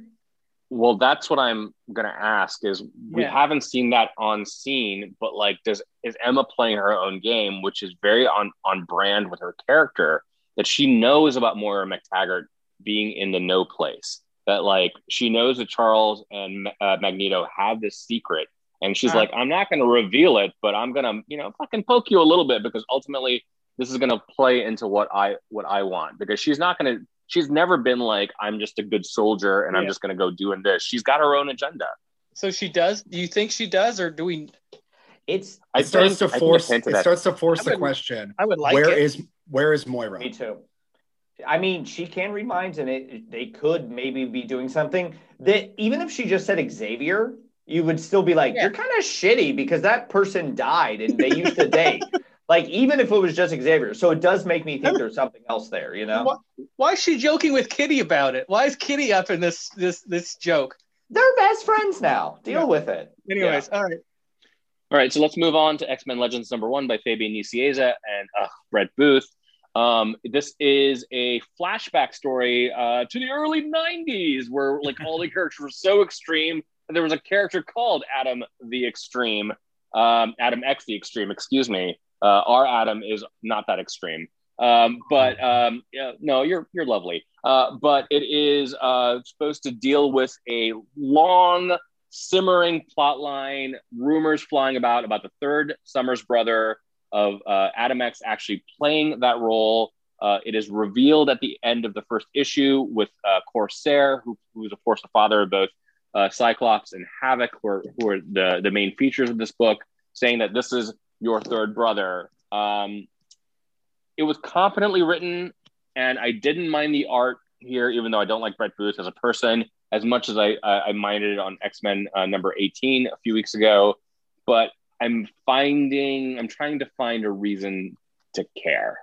well that's what i'm gonna ask is we yeah. haven't seen that on scene but like does is emma playing her own game which is very on on brand with her character that she knows about Moira MacTaggert being in the no place. That like she knows that Charles and uh, Magneto have this secret, and she's uh, like, I'm not to reveal it, but I'm gonna, you know, fucking poke you a little bit because ultimately this is going to play into what I what I want. Because she's not going to. She's never been like, I'm just a good soldier and yeah. I'm just going to go doing this. She's got her own agenda. So she does. Do you think she does, or do we? It's it starts to force. It starts to force the question. I would like. Where it. is where is Moira? Me too. I mean, she can read minds, and it they could maybe be doing something that even if she just said Xavier, you would still be like, yeah. you're kind of shitty because that person died and they used to date. Like even if it was just Xavier, so it does make me think there's something else there. You know? Why, why is she joking with Kitty about it? Why is Kitty up in this this this joke? They're best friends now. Deal yeah. with it. Anyways, yeah. all right. All right, so let's move on to X Men Legends number one by Fabian Nicieza and uh, Brett Booth. Um, this is a flashback story uh, to the early 90s where like all the characters were so extreme. There was a character called Adam the Extreme, um, Adam X the Extreme, excuse me. Uh, our Adam is not that extreme. Um, but um, yeah, no, you're you're lovely. Uh, but it is uh, supposed to deal with a long, simmering plot line, rumors flying about about the third Summers brother of uh, Adam X actually playing that role. Uh, it is revealed at the end of the first issue with uh, Corsair, who, who is, of course, the father of both uh, Cyclops and Havoc, who are, who are the, the main features of this book, saying that this is your third brother. Um, it was confidently written, and I didn't mind the art here, even though I don't like Brett Booth as a person. as much as I I, I minded it on X Men uh, number eighteen a few weeks ago, but I'm finding I'm trying to find a reason to care.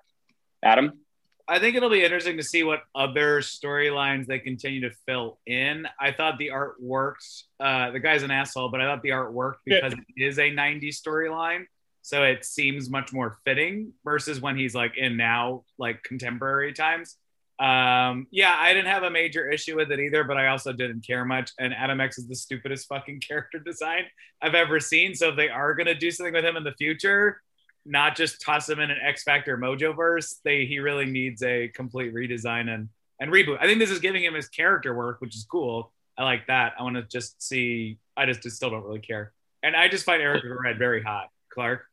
Adam. I think it'll be interesting to see what other storylines they continue to fill in. I thought the art worked. Uh, the guy's an asshole, but I thought the art worked because yeah. it is a 90s storyline. So it seems much more fitting versus when he's like in now, like contemporary times. Um, yeah, I didn't have a major issue with it either, but I also didn't care much. And Adam X is the stupidest fucking character design I've ever seen. So if they are going to do something with him in the future, not just toss him in an X Factor Mojo verse. They he really needs a complete redesign and and reboot. I think this is giving him his character work, which is cool. I like that. I want to just see. I just, just still don't really care, and I just find Eric Red very hot. Clark.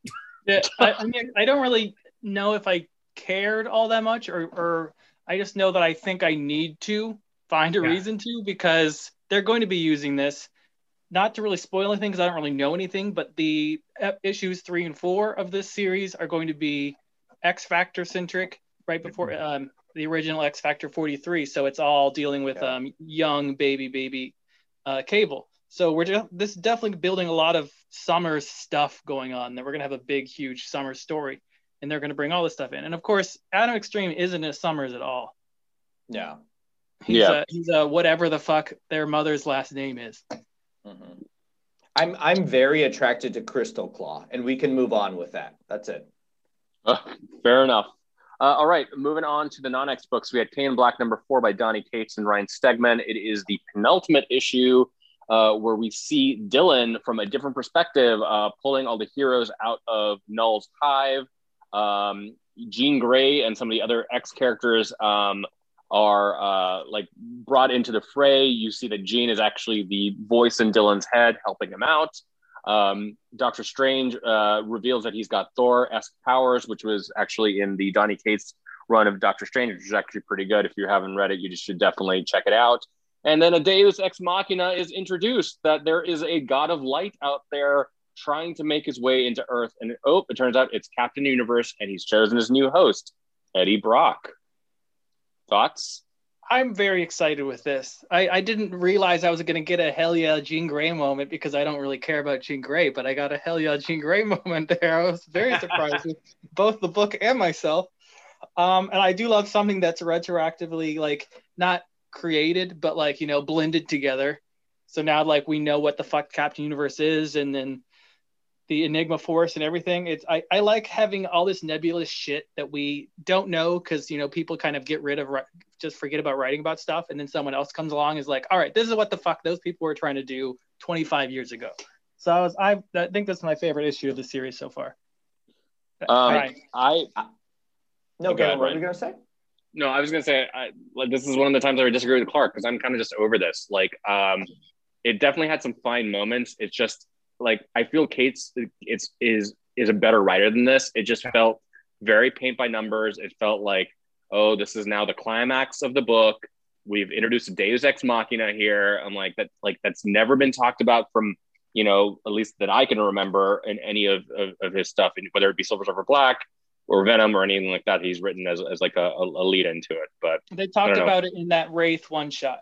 Yeah, I, I mean, I don't really know if I cared all that much, or or I just know that I think I need to find a yeah. reason to because they're going to be using this not to really spoil anything because I don't really know anything, but the issues three and four of this series are going to be X Factor centric, right before mm-hmm. um, the original X Factor 43. So it's all dealing with yeah. um, young baby baby uh, Cable. So we're just, this is definitely building a lot of summer stuff going on. That we're gonna have a big, huge summer story, and they're gonna bring all this stuff in. And of course, Adam Extreme isn't a Summers at all. Yeah. He's yeah. A, he's a whatever the fuck their mother's last name is. Mm-hmm. I'm I'm very attracted to Crystal Claw, and we can move on with that. That's it. Uh, fair enough. Uh, all right, moving on to the non-X books. We had King in Black number four by Donny Cates and Ryan Stegman. It is the penultimate issue uh, where we see Dylan from a different perspective, uh, pulling all the heroes out of Knull's hive. Um, Jean Grey and some of the other X characters um, are uh, like brought into the fray. You see that Jean is actually the voice in Dylan's head, helping him out. Um, Doctor Strange uh, reveals that he's got Thor-esque powers, which was actually in the Donny Cates run of Doctor Strange, which is actually pretty good. If you haven't read it, you just should definitely check it out. And then a Deus Ex Machina is introduced that there is a god of light out there trying to make his way into Earth. And oh, it turns out it's Captain Universe, and he's chosen his new host, Eddie Brock. Thoughts? I'm very excited with this. I, I didn't realize I was going to get a hell yeah Jean Grey moment because I don't really care about Jean Grey, but I got a hell yeah Jean Grey moment there. I was very surprised with both the book and myself. Um, and I do love something that's retroactively like not created, but like you know blended together. So now like we know what the fuck Captain Universe is, and then the Enigma Force and everything. It's I, I like having all this nebulous shit that we don't know because you know people kind of get rid of just forget about writing about stuff, and then someone else comes along is like, all right, this is what the fuck those people were trying to do 25 years ago. So I was I, I think that's my favorite issue of the series so far. Um, right. I, I no, okay, what were you gonna say? No, I was gonna say I, like this is one of the times I would disagree with Clark because I'm kind of just over this. Like, um, it definitely had some fine moments. It's just like I feel Cates it's is is a better writer than this. It just felt very paint by numbers. It felt like, oh, this is now the climax of the book. We've introduced a Deus Ex Machina here. I'm like that like that's never been talked about from you know at least that I can remember in any of, of, of his stuff, whether it be Silver Surfer Black or Venom or anything like that. He's written as, as like a, a lead into it. But they talked about it in that Wraith one shot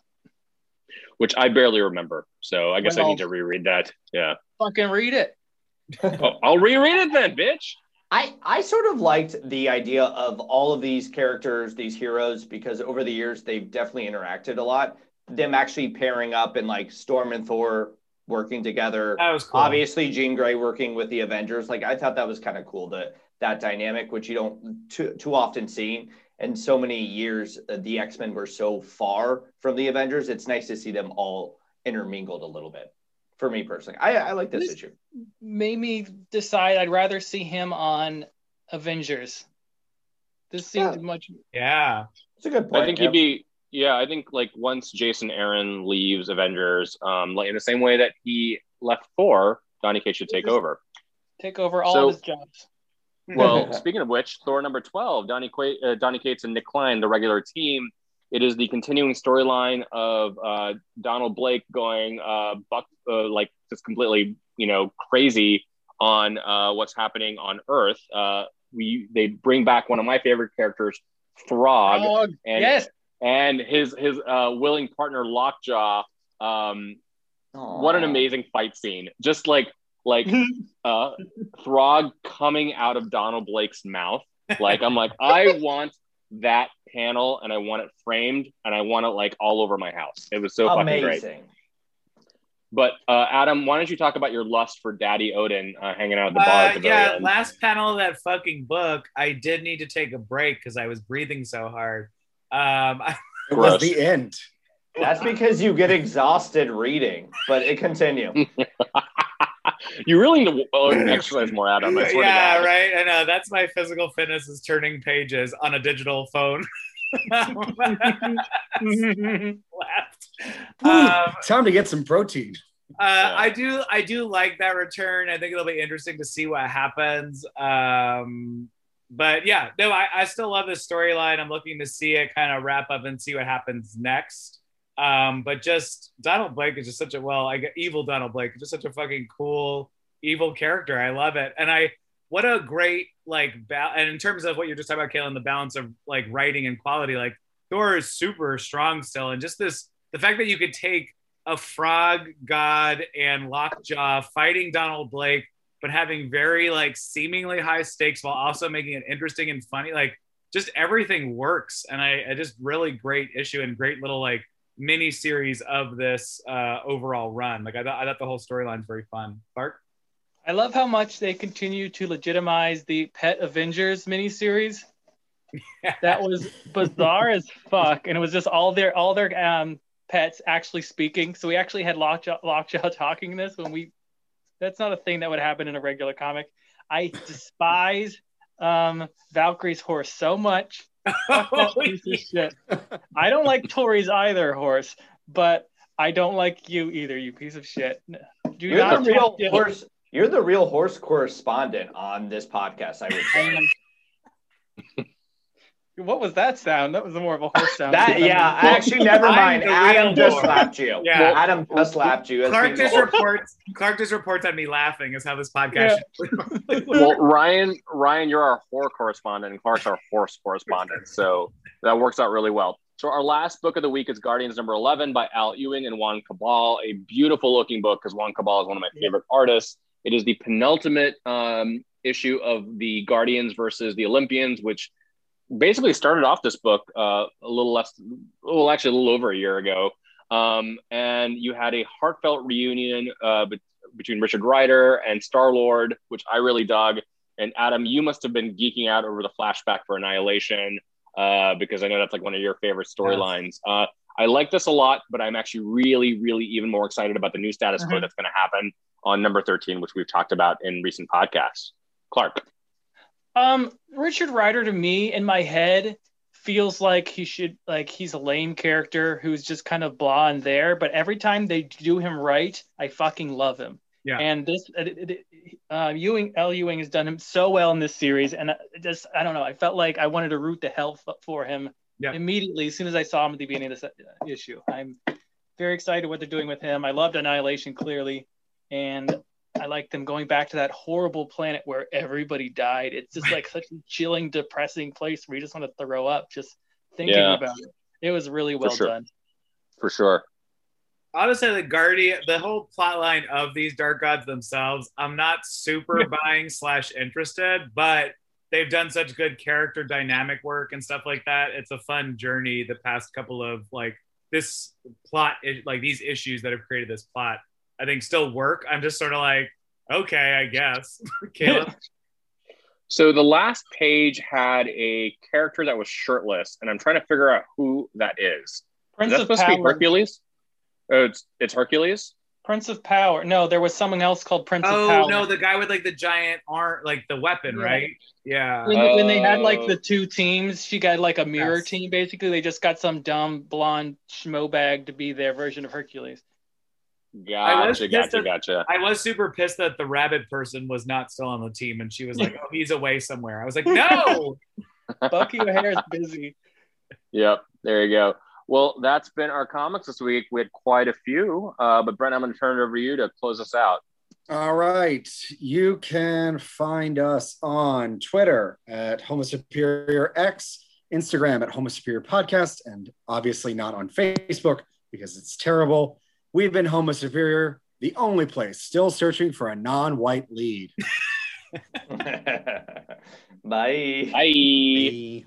which I barely remember. So I guess well, I need to reread that. Yeah. Fucking read it. oh, I'll reread it then, bitch. I, I sort of liked the idea of all of these characters, these heroes, because over the years they've definitely interacted a lot. Them actually pairing up and like Storm and Thor working together. That was cool. Obviously, Jean Grey working with the Avengers. Like I thought that was kind of cool. That that dynamic, which you don't too too often see and so many years uh, the x-men were so far from the avengers it's nice to see them all intermingled a little bit for me personally. I, I like this, this issue. made me decide i'd rather see him on avengers. This seems yeah. much yeah. It's a good point i think he'd be yeah i think like once jason aaron leaves avengers um like in the same way that he left thor donny Cates should take over. take over all so, of his jobs well, speaking of which, Thor number 12, Donny, Qu- uh, Donny Cates and Nic Klein, the regular team. It is the continuing storyline of uh, Donald Blake going uh, buck, uh, like just completely, you know, crazy on uh, what's happening on Earth. Uh, we they bring back one of my favorite characters, Throg, and, yes, and his his uh, willing partner Lockjaw Um, what an amazing fight scene! Just like like uh, Throg coming out of Donald Blake's mouth. Like I'm like I want that panel and I want it framed and I want it like all over my house. It was so Amazing. fucking great. But uh, Adam, why don't you talk about your lust for Daddy Odin uh, hanging out at the bar? Uh, at the yeah, last panel of that fucking book, I did need to take a break because I was breathing so hard. Um, it was the end. That's because you get exhausted reading, but it continue. you really need to exercise more, Adam. yeah, right. I know. That's my physical fitness is turning pages on a digital phone. left. Um, Time to get some protein. Uh, yeah. I do, I do like that return. I think it'll be interesting to see what happens. Um, but yeah, no, I, I still love this storyline. I'm looking to see it kind of wrap up and see what happens next. Um, but just Donald Blake is just such a well, I get evil Donald Blake, just such a fucking cool evil character. I love it, and I what a great like ba- and in terms of what you're just talking about, Kaylin, the balance of like writing and quality, like Thor is super strong still, and just this the fact that you could take a frog god and lockjaw fighting Donald Blake, but having very like seemingly high stakes while also making it interesting and funny, like just everything works, and I, I just really great issue and great little like mini series of this uh, overall run. Like I thought, I thought the whole storyline is very fun. Clark. I love how much they continue to legitimize the Pet Avengers miniseries. Yeah. That was bizarre as fuck, and it was just all their all their um, pets actually speaking. So we actually had Lockjaw, Lockjaw talking this when we. That's not a thing that would happen in a regular comic. I despise um, Valkyrie's horse so much. piece of shit. I don't like Tories either, horse, but I don't like you either, you piece of shit. Do You're not the real horse. You're the real horse correspondent on this podcast, I would say. what was that sound? That was more of a horse sound. that yeah, actually, never mind. Adam just slapped you. Yeah, well, Adam just slapped you. Clark just reports. Clark just reports on me laughing. Is how this podcast. Yeah. well, Ryan, Ryan, you're our horror correspondent, and Clark's our horse correspondent. So that works out really well. So our last book of the week is Guardians number 11 by Al Ewing and Juan Cabal, a beautiful looking book because Juan Cabal is one of my favorite artists. It is the penultimate um, issue of the Guardians versus the Olympians, which basically started off this book uh, a little less, well, actually a little over a year ago. Um, and you had a heartfelt reunion uh, be- between Richard Rider and Star Lord, which I really dug. And Adam, you must have been geeking out over the flashback for Annihilation uh, because I know that's like one of your favorite storylines. Yes. Uh, I like this a lot, but I'm actually really, really even more excited about the new status quo mm-hmm. that's going to happen on number 13, which we've talked about in recent podcasts. Clark. Um, Richard Rider to me in my head feels like he should like he's a lame character who's just kind of blah and there, but every time they do him right, I fucking love him. Yeah. And this uh, Ewing Al Ewing has done him so well in this series, and just I don't know, I felt like I wanted to root the hell for him yeah. immediately as soon as I saw him at the beginning of this uh, issue. I'm very excited what they're doing with him. I loved Annihilation clearly, and I like them going back to that horrible planet where everybody died. It's just like such a chilling, depressing place where you just want to throw up just thinking yeah. about it. It was really well sure. done. For sure. Honestly, the Guardian, the whole plot line of these dark gods themselves, I'm not super buying slash interested, but they've done such good character dynamic work and stuff like that. It's a fun journey the past couple of like this plot, like these issues that have created this plot I think still work. I'm just sort of like, okay, I guess. Caleb. so the last page had a character that was shirtless, and I'm trying to figure out who that is. Prince is that supposed Power. to be Hercules? Oh, it's it's Hercules. Prince of Power. No, there was someone else called Prince oh, of Power. Oh no, the guy with like the giant arm, like the weapon, yeah. right? Yeah. When, uh, when, they had like the two teams, she got like a mirror yes. team. Basically, they just got some dumb blonde schmo bag to be their version of Hercules. Gotcha, gotcha, gotcha. I was super pissed that the rabbit person was not still on the team, and she was like, "Oh, he's away somewhere." I was like, "No, Bucky O'Hare is busy." Yep, there you go. Well, that's been our comics this week. We had quite a few, uh, but Brent, I'm going to turn it over to you to close us out. All right. You can find us on Twitter at Homo Superior X, Instagram at Homo Superior Podcast, and obviously not on Facebook because it's terrible. We've been Homo Superior, the only place still searching for a non white lead. Bye. Bye. Bye.